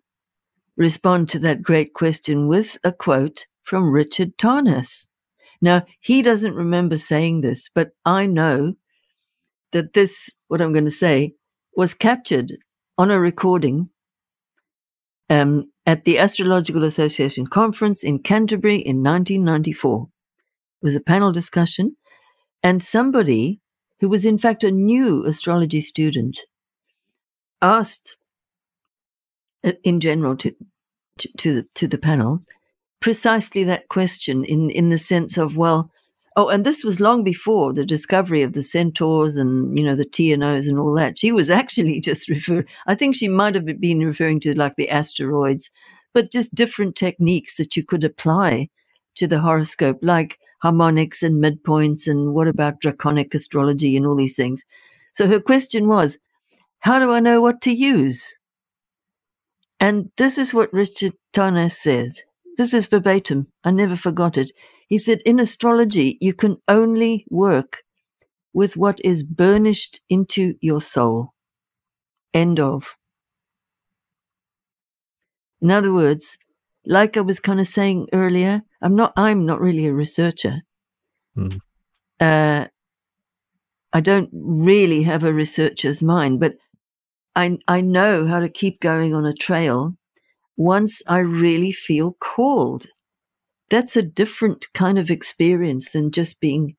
respond to that great question with a quote from Richard Tarnas. Now, he doesn't remember saying this, but I know that this, what I'm going to say, was captured on a recording um, at the Astrological Association conference in Canterbury in 1994. It was a panel discussion, and somebody who was in fact a new astrology student asked uh, in general to to, to the to the panel precisely that question in in the sense of well oh and this was long before the discovery of the centaurs and you know the TNOs and all that she was <laughs> actually just referring. I think she might have been referring to like the asteroids but just different techniques that you could apply to the horoscope like harmonics and midpoints and what about draconic astrology and all these things so her question was how do I know what to use and this is what Richard Tarnas said. This is verbatim. I never forgot it. He said, in astrology, you can only work with what is burnished into your soul. End of. In other words, like I was kind of saying earlier, I'm not, I'm not really a researcher. Hmm. Uh, I don't really have a researcher's mind, but I, I know how to keep going on a trail once I really feel called. That's a different kind of experience than just being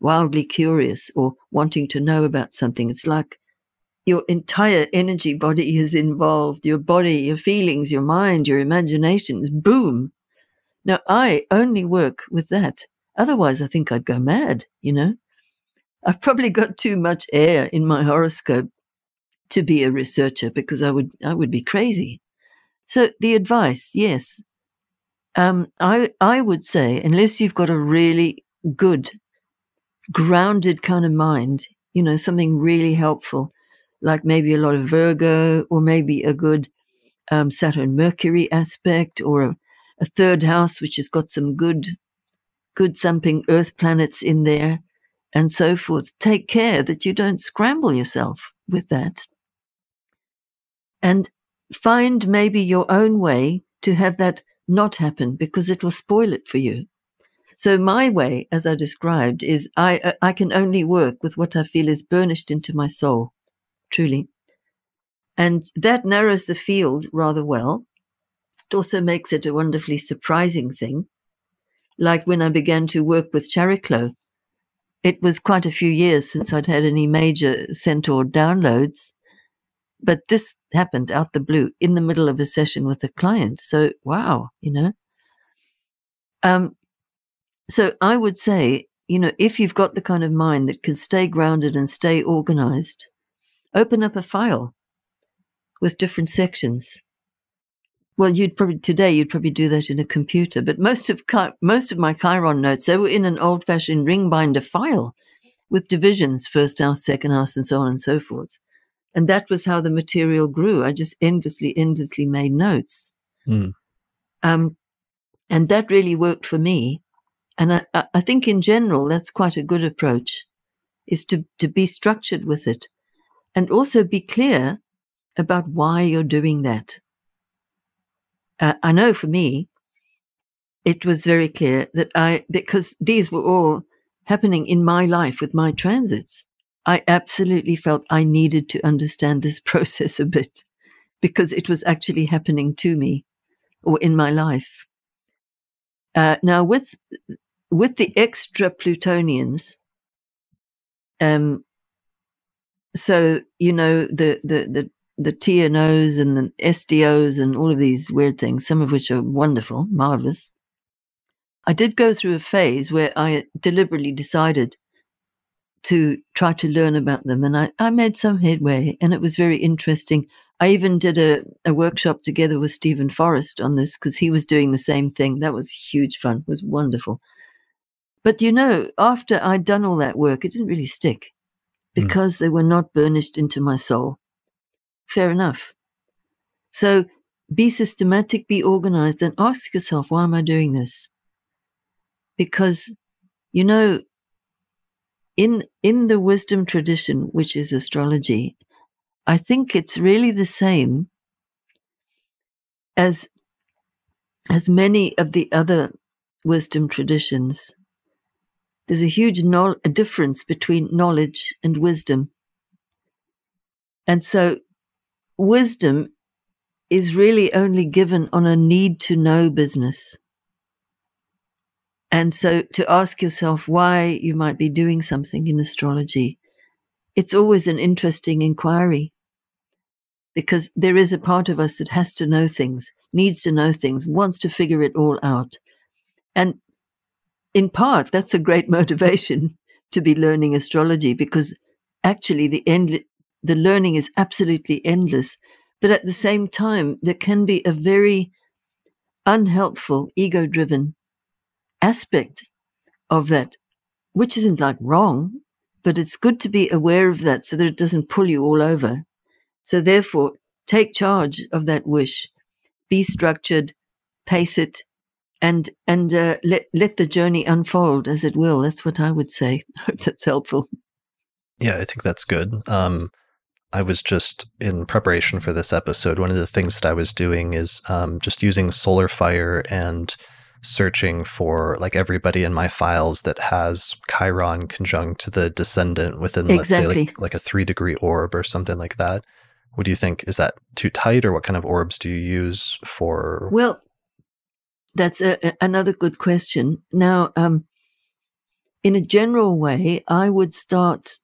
wildly curious or wanting to know about something. It's like your entire energy body is involved your body, your feelings, your mind, your imaginations. Boom. Now, I only work with that. Otherwise, I think I'd go mad, you know? I've probably got too much air in my horoscope to be a researcher because I would I would be crazy. So the advice, yes, um, I I would say unless you've got a really good, grounded kind of mind, you know, something really helpful, like maybe a lot of Virgo or maybe a good um, Saturn Mercury aspect or a, a third house which has got some good, good thumping Earth planets in there, and so forth. Take care that you don't scramble yourself with that and find maybe your own way to have that not happen because it'll spoil it for you. So my way, as I described, is I uh, I can only work with what I feel is burnished into my soul, truly, and that narrows the field rather well. It also makes it a wonderfully surprising thing. Like when I began to work with Chariclo, it was quite a few years since I'd had any major Centaur downloads, but this happened out the blue in the middle of a session with a client. So, wow, you know. Um, so I would say, you know, if you've got the kind of mind that can stay grounded and stay organized, open up a file with different sections. Well, you'd probably today you'd probably do that in a computer, but most of most of my Chiron notes they were in an old-fashioned ring binder file with divisions, first house, second house, and so on and so forth. And that was how the material grew. I just endlessly, endlessly made notes. Hmm. Um, and that really worked for me. And I, I I think in general, that's quite a good approach is to, to be structured with it and also be clear about why you're doing that. Uh, I know for me, it was very clear that I, because these were all happening in my life with my transits, I absolutely felt I needed to understand this <laughs> process a bit because it was actually happening to me or in my life. Uh, now, with with the extra Plutonians, um, so you know the the the the TNOs and the SDOs and all of these weird things, some of which are wonderful, marvelous. I did go through a phase where I deliberately decided to try to learn about them, and I, I made some headway, and it was very interesting. I even did a, a workshop together with Steven Forrest on this because he was doing the same thing. That was huge fun. It was wonderful. But you know, after I'd done all that work, it didn't really stick hmm. because mm. they were not burnished into my soul. Fair enough. So be systematic, be organized, and ask yourself, why am I doing this? Because, you know, in in the wisdom tradition, which is astrology, I think it's really the same as as many of the other wisdom traditions. There's a huge no- a difference between knowledge and wisdom. And so wisdom is really only given on a need to know business. And so to ask yourself why you might be doing something in astrology, it's always an interesting inquiry because there is a part of us that has to know things, needs to know things, wants to figure it all out. And in part, that's a great <laughs> motivation to be learning astrology because actually the end, the learning is absolutely endless. But at the same time, there can be a very unhelpful, ego driven aspect of that, which isn't like wrong, but it's good to be aware of that so that it doesn't pull you all over. So therefore, take charge of that wish, be structured, pace it, and and uh, let let the journey unfold as it will. That's what I would say. <laughs> I hope that's helpful. Yeah, I think that's good. Um, I was just in preparation for this episode. One of the things that I was doing is um, just using Solar Fire and searching for like everybody in my files that has Chiron conjunct the descendant within, exactly. let's say, like, like a three degree orb or something like that. What do you think? Is that too tight, or what kind of orbs do you use for? Well, that's a, another good question. Now, um, in a general way, I would start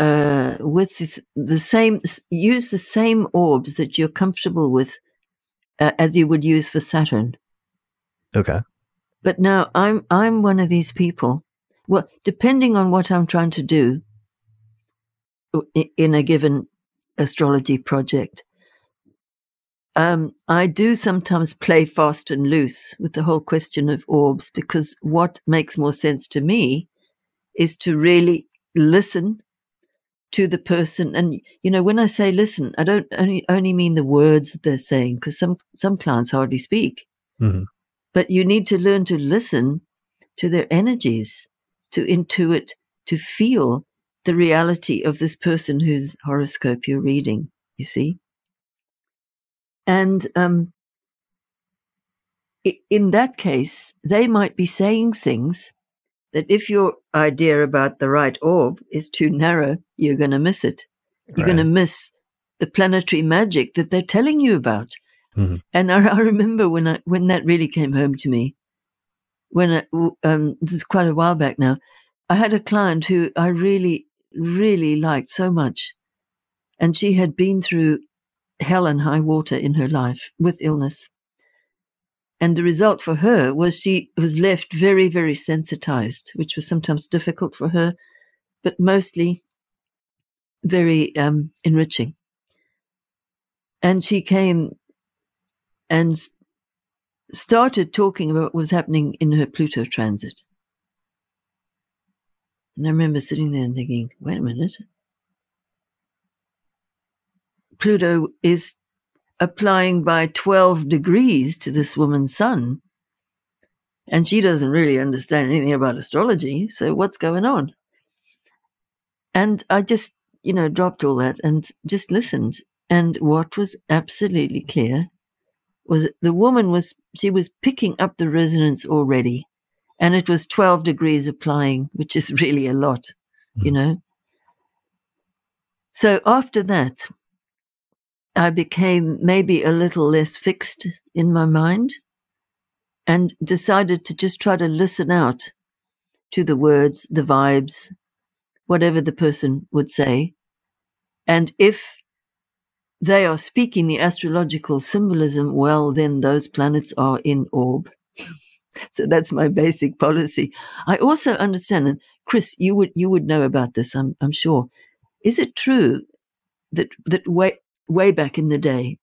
uh, with the same, use the same orbs that you're comfortable with uh, as you would use for Saturn. Okay. But now I'm I'm one of these people. Well, depending on what I'm trying to do in a given astrology project. Um, I do sometimes play fast and loose with the whole question of orbs because what makes more sense to me is to really listen to the person. And, you know, when I say listen, I don't only, only mean the words that they're saying because some, some clients hardly speak. Mm-hmm. But you need to learn to listen to their energies, to intuit, to feel the reality of this person whose horoscope you're reading, you see? And um, in that case, they might be saying things that if your idea about the right orb is too narrow, you're going to miss it. You're right. going to miss the planetary magic that they're telling you about. Mm-hmm. And I, I, remember when I when that really came home to me. When I, um, this is quite a while back now, I had a client who I really really liked so much. And she had been through hell and high water in her life with illness. And the result for her was she was left very, very sensitized, which was sometimes difficult for her, but mostly very um, enriching. And she came and started talking about what was happening in her Pluto transit. And I remember sitting there and thinking, wait a minute. Pluto is applying by 12 degrees to this woman's sun. And she doesn't really understand anything about astrology. So what's going on? And I just, you know, dropped all that and just listened. And what was absolutely clear was the woman was, she was picking up the resonance already and it was 12 degrees applying, which is <laughs> really a lot, you hmm. know. So after that, I became maybe a little less fixed in my mind. and decided to just try to listen out to the words, the vibes, whatever the person would say. And if they are speaking the astrological symbolism, well, then those planets are in orb. <laughs> so that's my basic policy. I also understand, and Chris, you would you would know about this, I'm I'm sure. Is it true that that way way back in the day,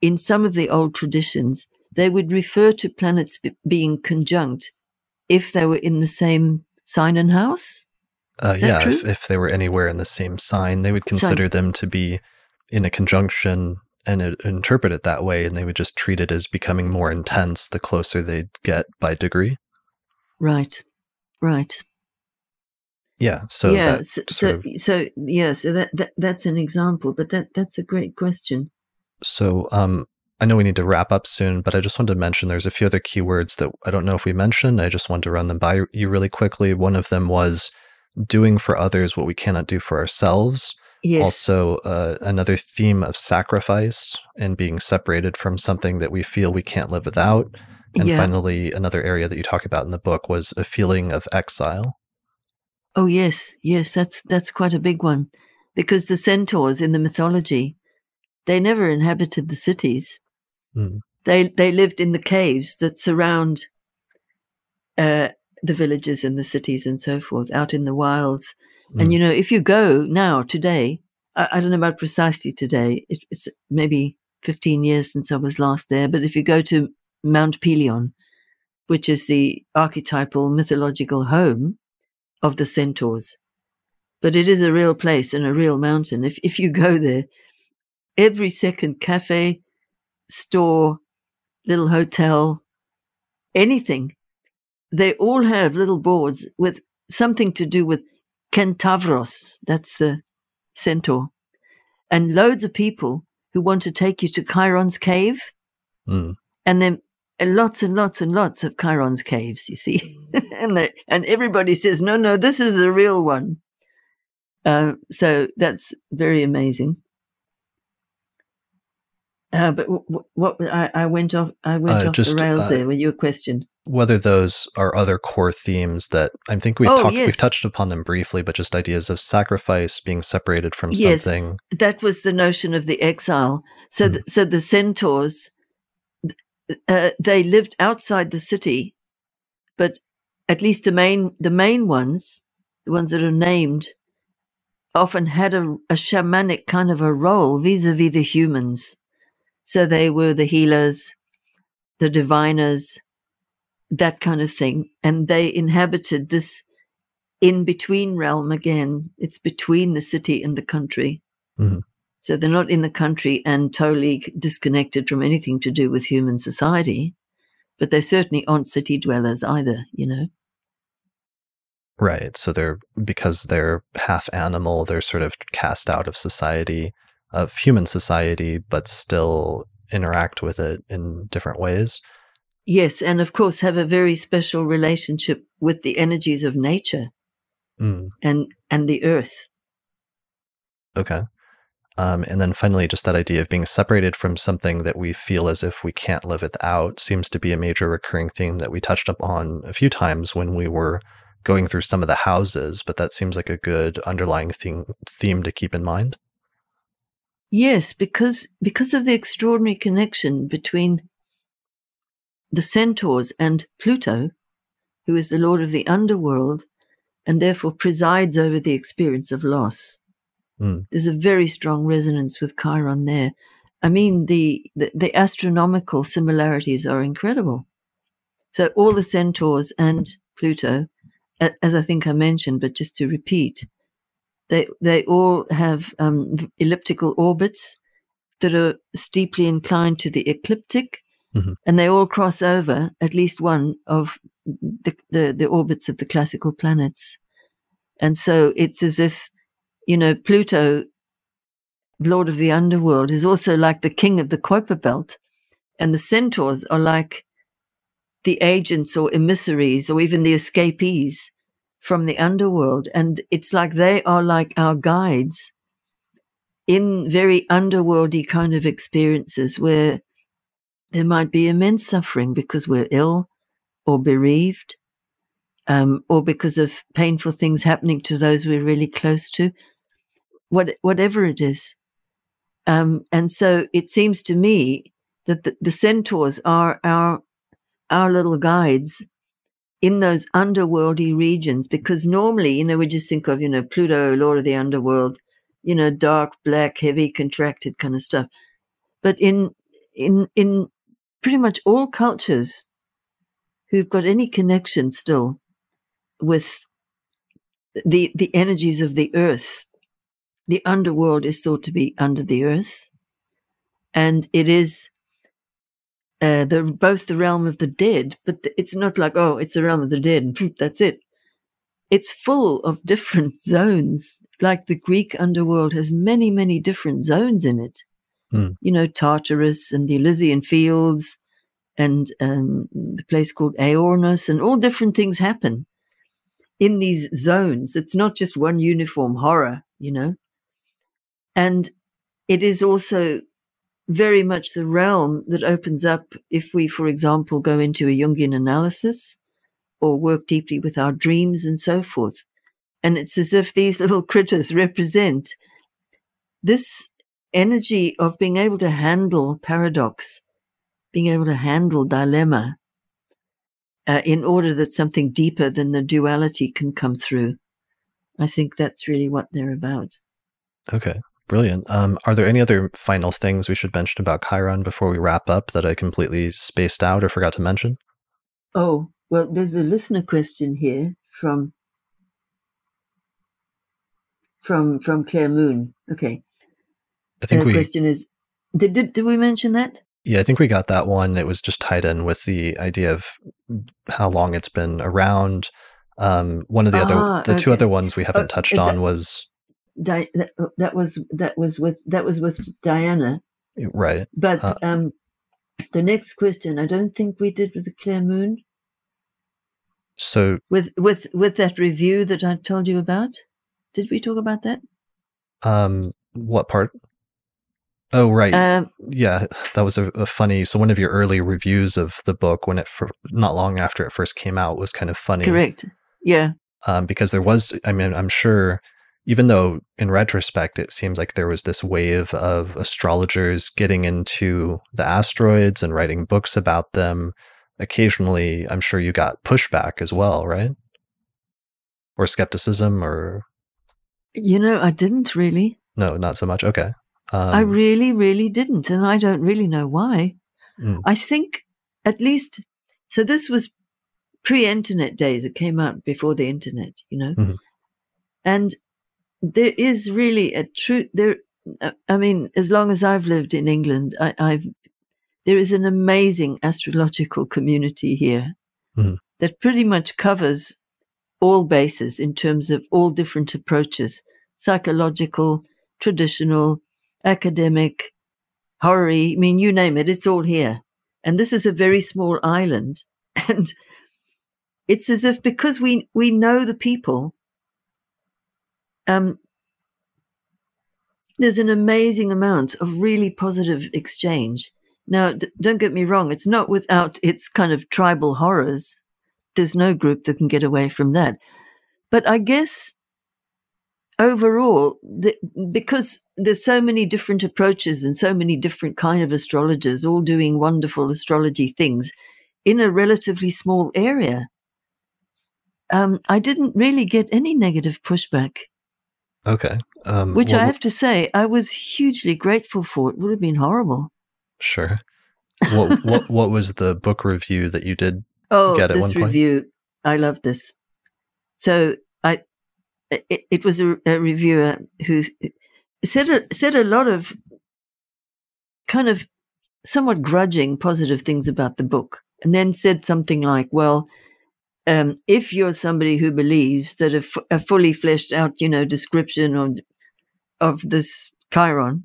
in some of the old traditions, they would refer to planets b- being conjunct if they were in the same sign and house? Uh, yeah, if, if, they were anywhere in the same sign, they would consider sign. them to be in a conjunction and it, interpret it that way, and they would just treat it as becoming more intense the closer they'd get by degree. Right, right. Yeah. So yeah. So, so, of, so, yeah. So that, that that's an example, but that that's a great question. So um, I know we need to wrap up soon, but I just wanted to mention there's a few other keywords that I don't know if we mentioned. I just wanted to run them by you really quickly. One of them was doing for others what we cannot do for ourselves. Yes. Also, uh, another theme of sacrifice and being separated from something that we feel we can't live without. And yeah. finally, another area that you talk about in the book was a feeling of exile. Oh yes, yes, that's that's quite a big one, because the centaurs in the mythology, they never inhabited the cities. Mm. They they lived in the caves that surround uh, the villages and the cities and so forth, out in the wilds. Mm. And you know, if you go now today, I, I don't know about precisely today. It, it's maybe fifteen years since I was last there, but if you go to Mount Pelion, which is the archetypal mythological home of the centaurs, but it is a real place and a real mountain. If if you go there, every second cafe, store, little hotel, anything they all have little boards with something to do with Kentavros. That's the centaur. And loads of people who want to take you to Chiron's cave. Mm. And then lots and lots and lots of Chiron's caves, you see. <laughs> and, they, and everybody says, no, no, this is the real one. Uh, so that's very amazing. Uh, but w- what I, I, went off, I went uh, off just, the rails uh, there with your question whether those are other core themes that I think we've oh, talked yes. we've touched upon them briefly, but just ideas of sacrifice, being separated from yes, something. That was the notion of the exile. So, mm. so the centaurs, uh, they lived outside the city, but at least the main the main ones, the ones that are named, often had a, a shamanic kind of a role vis-a-vis the humans. So they were the healers, the diviners, that kind of thing. And they inhabited this in between realm again. It's between the city and the country. Mm-hmm. So they're not in the country and totally disconnected from anything to do with human society, but they certainly aren't city dwellers either, you know? Right. So they're, because they're half animal, they're sort of cast out of society, of human society, but still interact with it in different ways. Yes, and of course have a very special relationship with the energies of nature mm. and and the earth. Okay. Um, and then finally, just that idea of being separated from something that we feel as if we can't live without seems to be a major recurring theme that we touched upon a few times when we were going through some of the houses, but that seems like a good underlying theme, theme to keep in mind. Yes, because because of the extraordinary connection between the centaurs and Pluto, who is the lord of the underworld and therefore presides over the experience of loss. Mm. There's a very strong resonance with Chiron there. I mean, the, the, the astronomical similarities are incredible. So all the centaurs and Pluto, as I think I mentioned, but just to repeat, they they all have um, elliptical orbits that are steeply inclined to the ecliptic Mm-hmm. And they all cross over at least one of the, the, the orbits of the classical planets. And so it's as if, you know, Pluto, Lord of the Underworld, is also like the king of the Kuiper Belt. And the centaurs are like the agents or emissaries or even the escapees from the underworld. And it's like they are like our guides in very underworldy kind of experiences where there might be immense suffering because we're ill or bereaved, um, or because of painful things happening to those we're really close to, what, whatever it is. Um, and so it seems to me that the, the centaurs are our, our little guides in those underworldy regions because normally, you know, we just think of, you know, Pluto, Lord of the Underworld, you know, dark, black, heavy, contracted kind of stuff. But in, in, in pretty much all cultures who've got any connection still with the, the energies of the earth, the underworld is thought to be under the earth. And it is uh, the both the realm of the dead, but it's not like oh, it's the realm of the dead and that's it. It's full of <laughs> different zones. Like the Greek underworld has many, many different zones in it. Hmm. You know, Tartarus and the Elysian fields and um, the place called Aornos and all different things happen in these zones. It's not just one uniform horror, you know. And it is also very much the realm that opens up if we, for example, go into a Jungian analysis or work deeply with our dreams and so forth. And it's as if these <laughs> little critters represent this energy of being able to handle paradox, being able to handle dilemma, uh, in order that something deeper than the duality can come through. I think that's really what they're about. Okay. Brilliant. Um, are there any other final things we should mention about Chiron before we wrap up that I completely spaced out or forgot to mention? Oh, well, there's a listener question here from from from Claire Moon. Okay. I think the we question is did, did did we mention that? Yeah, I think we got that one. It was just tied in with the idea of how long it's been around. Um, one of the Ah, other, the two other ones we haven't Uh, touched on was Di- that, that was that was with that was with Diana. right. But Uh, um, the next question, I don't think we did with the Claire Moon So with with with that review that I told you about. Did we talk about that? Um, what part? Oh, right. Um, yeah, that was a, a funny. So one of your early reviews of the book, when it for, not long after it first came out, was kind of funny. correct. Yeah. Um, because there was, I mean, I'm sure, even though in retrospect it seems like there was this wave of astrologers getting into the asteroids and writing books about them. Occasionally, I'm sure you got pushback as well, right? Or skepticism, or You know, I didn't really. no, not so much. Okay. Um, I really, really didn't, and I don't really know why. Mm. I think at least so. This was pre-internet days. It came out before the internet, you know, Mhm. and there is really a true there. uh, I mean, as long as I've lived in England, I, I've there is an amazing astrological community here Mhm. that pretty much covers all bases in terms of all different approaches psychological, traditional, academic, horror I mean, you name it, it's all here. And this is a very small island. <laughs> And it's as if because we, we know the people, um, there's an amazing amount of really positive exchange. Now, d- don't get me wrong, it's not without its kind of tribal horrors. There's no group that can get away from that. But I guess overall, the, because there's so many different approaches and so many different kind of astrologers all doing wonderful astrology things in a relatively small area, um, I didn't really get any negative pushback, Okay. Um, which what- I have to say I was hugely grateful for. It would have been horrible. Sure. What <laughs> what what was the book review that you did? Oh, get at this one point? review, I love this. So I, it, it was a, a reviewer who said a, said a lot of kind of somewhat grudging positive things about the book, and then said something like, "Well, um, if you're somebody who believes that a, f- a fully fleshed out, you know, description of of this Chiron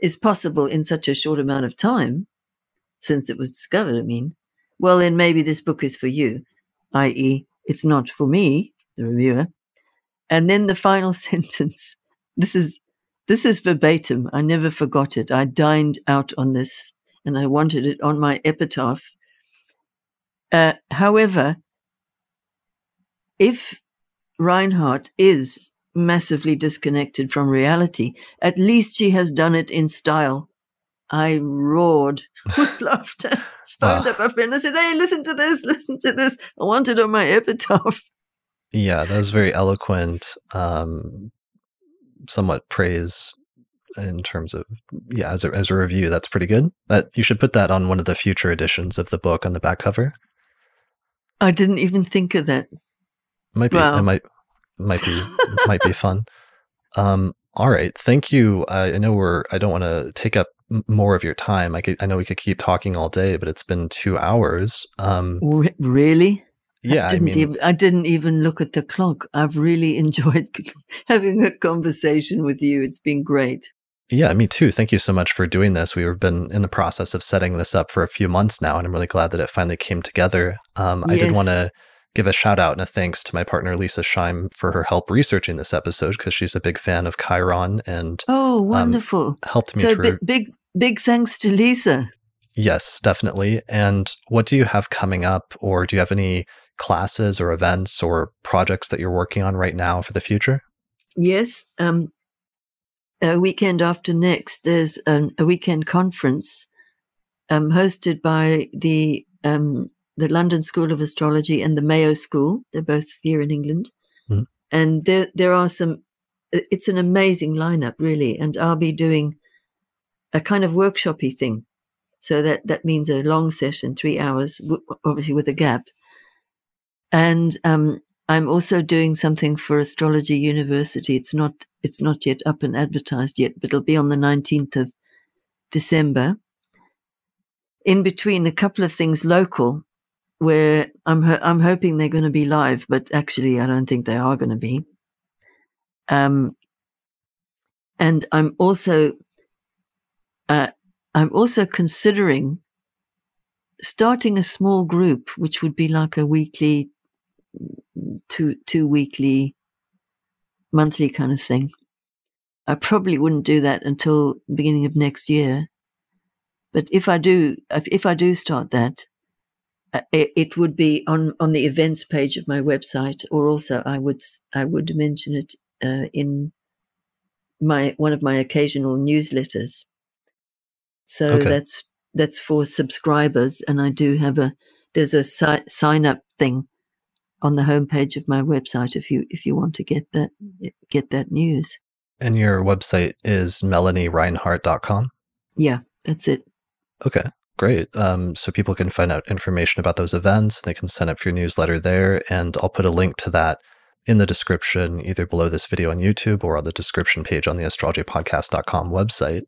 is possible in such a short amount of time, since it was discovered, I mean." well, then maybe this book is for you, i.e., it's not for me, the reviewer. And then the final <laughs> sentence. This is this is verbatim. I never forgot it. I dined out on this and I wanted it on my epitaph. Uh, however, if Reinhart is massively disconnected from reality, at least she has done it in style. I roared with laughter. Phoned up a friend and said, Hey, listen to this, listen to this. I want it on my epitaph. Yeah, that was very eloquent, um, somewhat praise in terms of yeah, as a as a review, that's pretty good. That you should put that on one of the future editions of the book on the back cover. I didn't even think of that. Might be Wow. it might might be <laughs> might be fun. Um, all right, thank you. I, I know we're. I don't want to take up more of your time. I could, I know we could keep talking all day, but it's been two hours. Um, Re- really? yeah, I I didn't, mean, even, I didn't even look at the clock. I've really <laughs> enjoyed <laughs> having a conversation with you. It's been great. Yeah, me too. Thank you so much for doing this. We've been in the process of setting this up for a few months now, and I'm really glad that it finally came together. Um, I did want to give a shout out and a thanks to my partner Leisa Schaim for her help researching this episode because she's a big fan of Chiron and Oh, wonderful. helped me so through. bi- big, big thanks to Leisa. Yes, definitely. And what do you have coming up, or do you have any classes or events or projects that you're working on right now for the future? Yes. Um, a weekend after next, there's an, a weekend conference um, hosted by the um, the London School of Astrology and the Mayo School. They're both here in England, Mhm. and there there are some. It's an amazing lineup, really, and I'll be doing a kind of workshopy thing. So that that means a long session, three hours, w- obviously with a gap. And um, I'm also doing something for Astrology University. It's not it's not yet up and advertised yet, but it'll be on the 19th of December. In between a couple of things local, where I'm ho- I'm hoping they're going to be live, but actually I don't think they are going to be. Um, and I'm also uh, I'm also considering starting a small group, which would be like a weekly, two two weekly, monthly kind of thing. I probably wouldn't do that until beginning of next year. But if I do, if, if I do start that, it, it would be on on the events page of my website, or also I would I would mention it uh, in my one of my occasional newsletters. So Okay. that's that's for subscribers, and I do have a there's a si- sign up thing on the homepage of my website if you if you want to get that get that news. And your website is melaniereinhart.com. Yeah, that's it. Okay, great. Um, so people can find out information about those events. They can sign up for your newsletter there. And I'll put a link to that in the description, either below this video on YouTube or on the description page on the astrologypodcast.com website.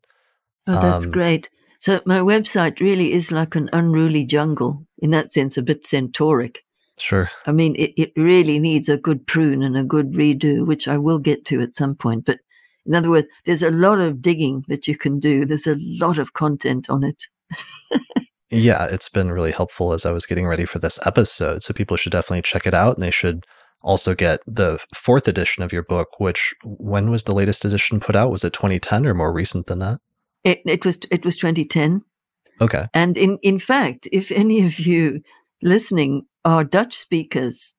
Oh, that's Um, great. So my website really is like an unruly jungle in that sense, a bit centauric. Sure. I mean, it, it really needs a good prune and a good redo, which I will get to at some point. But in other words, there's a lot of digging that you can do. There's a lot of content on it. Yeah, it's been really helpful as I was getting ready for this episode. So people should definitely check it out. And they should also get the fourth edition of your book, which when was the latest edition put out? Was it 2010 or more recent than that? It, it was it was 2010, Okay. and in in fact, if any of you listening are Dutch speakers,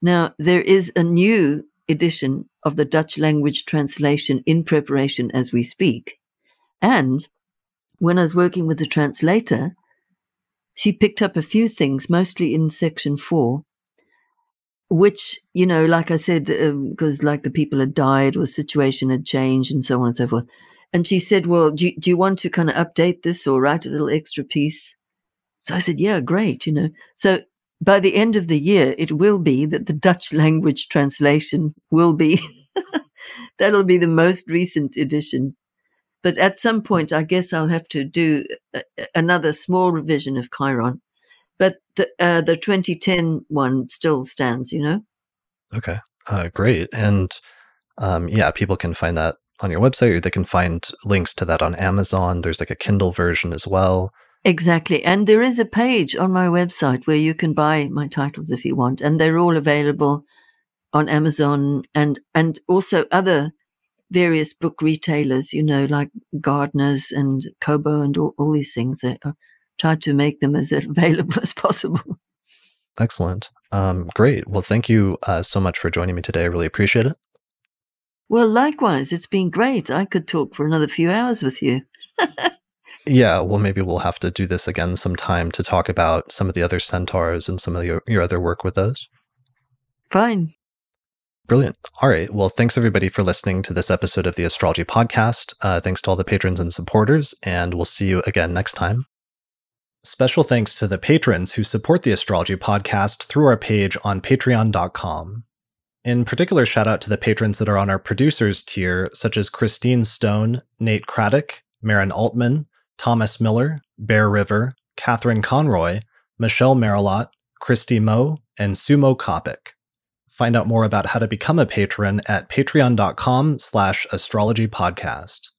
now there is a new edition of the Dutch language translation in preparation as we speak, and when I was working with the translator, she picked up a few things, mostly in section four, which, you know, like I said, um, because like the people had died or situation had changed and so on and so forth. And she said, Well, do you, do you want to kind of update this or write a little extra piece? So I said, Yeah, great, you know. So by the end of the year, it will be that the Dutch <laughs> language translation will be, <laughs> that'll be the most recent edition. But at some point, I guess I'll have to do another small revision of Chiron. But the, uh, the 2010 one still stands, you know? Okay. Uh, great. And um, yeah, people can find that on your website or they can find links to that on Amazon. There's like a Kindle version as well. Exactly. And there is a page on my website where you can buy my titles if you want. And they're all available on Amazon and, and also other various book retailers, you know, like Gardners and Kobo and all, all these things. I tried to make them as <laughs> available as possible. Excellent. Um, great. Well, thank you uh, so much for joining me today. I really appreciate it. Well, likewise, it's been great. I could talk for another few hours with you. <laughs> yeah, well, maybe we'll have to do this again sometime to talk about some of the other centaurs and some of your, your other work with those. Fine. Brilliant. All right. Well, thanks everybody for listening to this episode of the Astrology Podcast. Uh, thanks to all the patrons and supporters, and we'll see you again next time. Special thanks to the patrons who support the Astrology Podcast through our page on patreon.com. In particular, shout out to the patrons that are on our producers tier, such as Christine Stone, Nate Craddock, Maren Altman, Thomas Miller, Bear River, Catherine Conroy, Michelle Marilot, Christy Moe, and Sumo Kopic. Find out more about how to become a patron at patreon.com slash astrologypodcast.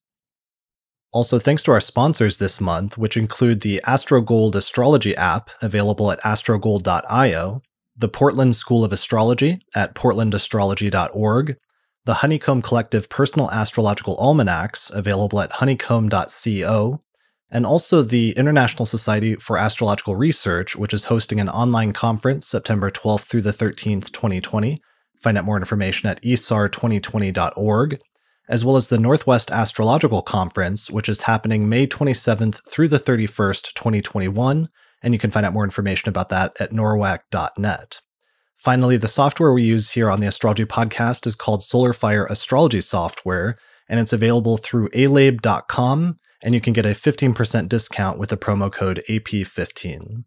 Also, thanks to our sponsors this month, which include the AstroGold Astrology app available at astrogold.io, the Portland School of Astrology at portlandastrology.org, the Honeycomb Collective Personal Astrological Almanacs available at honeycomb.co, and also the International Society for Astrological Research, which is hosting an online conference September 12th through the 13th, 2020. Find out more information at isar2020.org, as well as the Northwest Astrological Conference, which is happening May 27th through the 31st, 2021, and you can find out more information about that at norwac.net. Finally, the software we use here on the Astrology Podcast is called SolarFire Astrology Software, and it's available through alabe.com and you can get a 15% discount with the promo code AP15.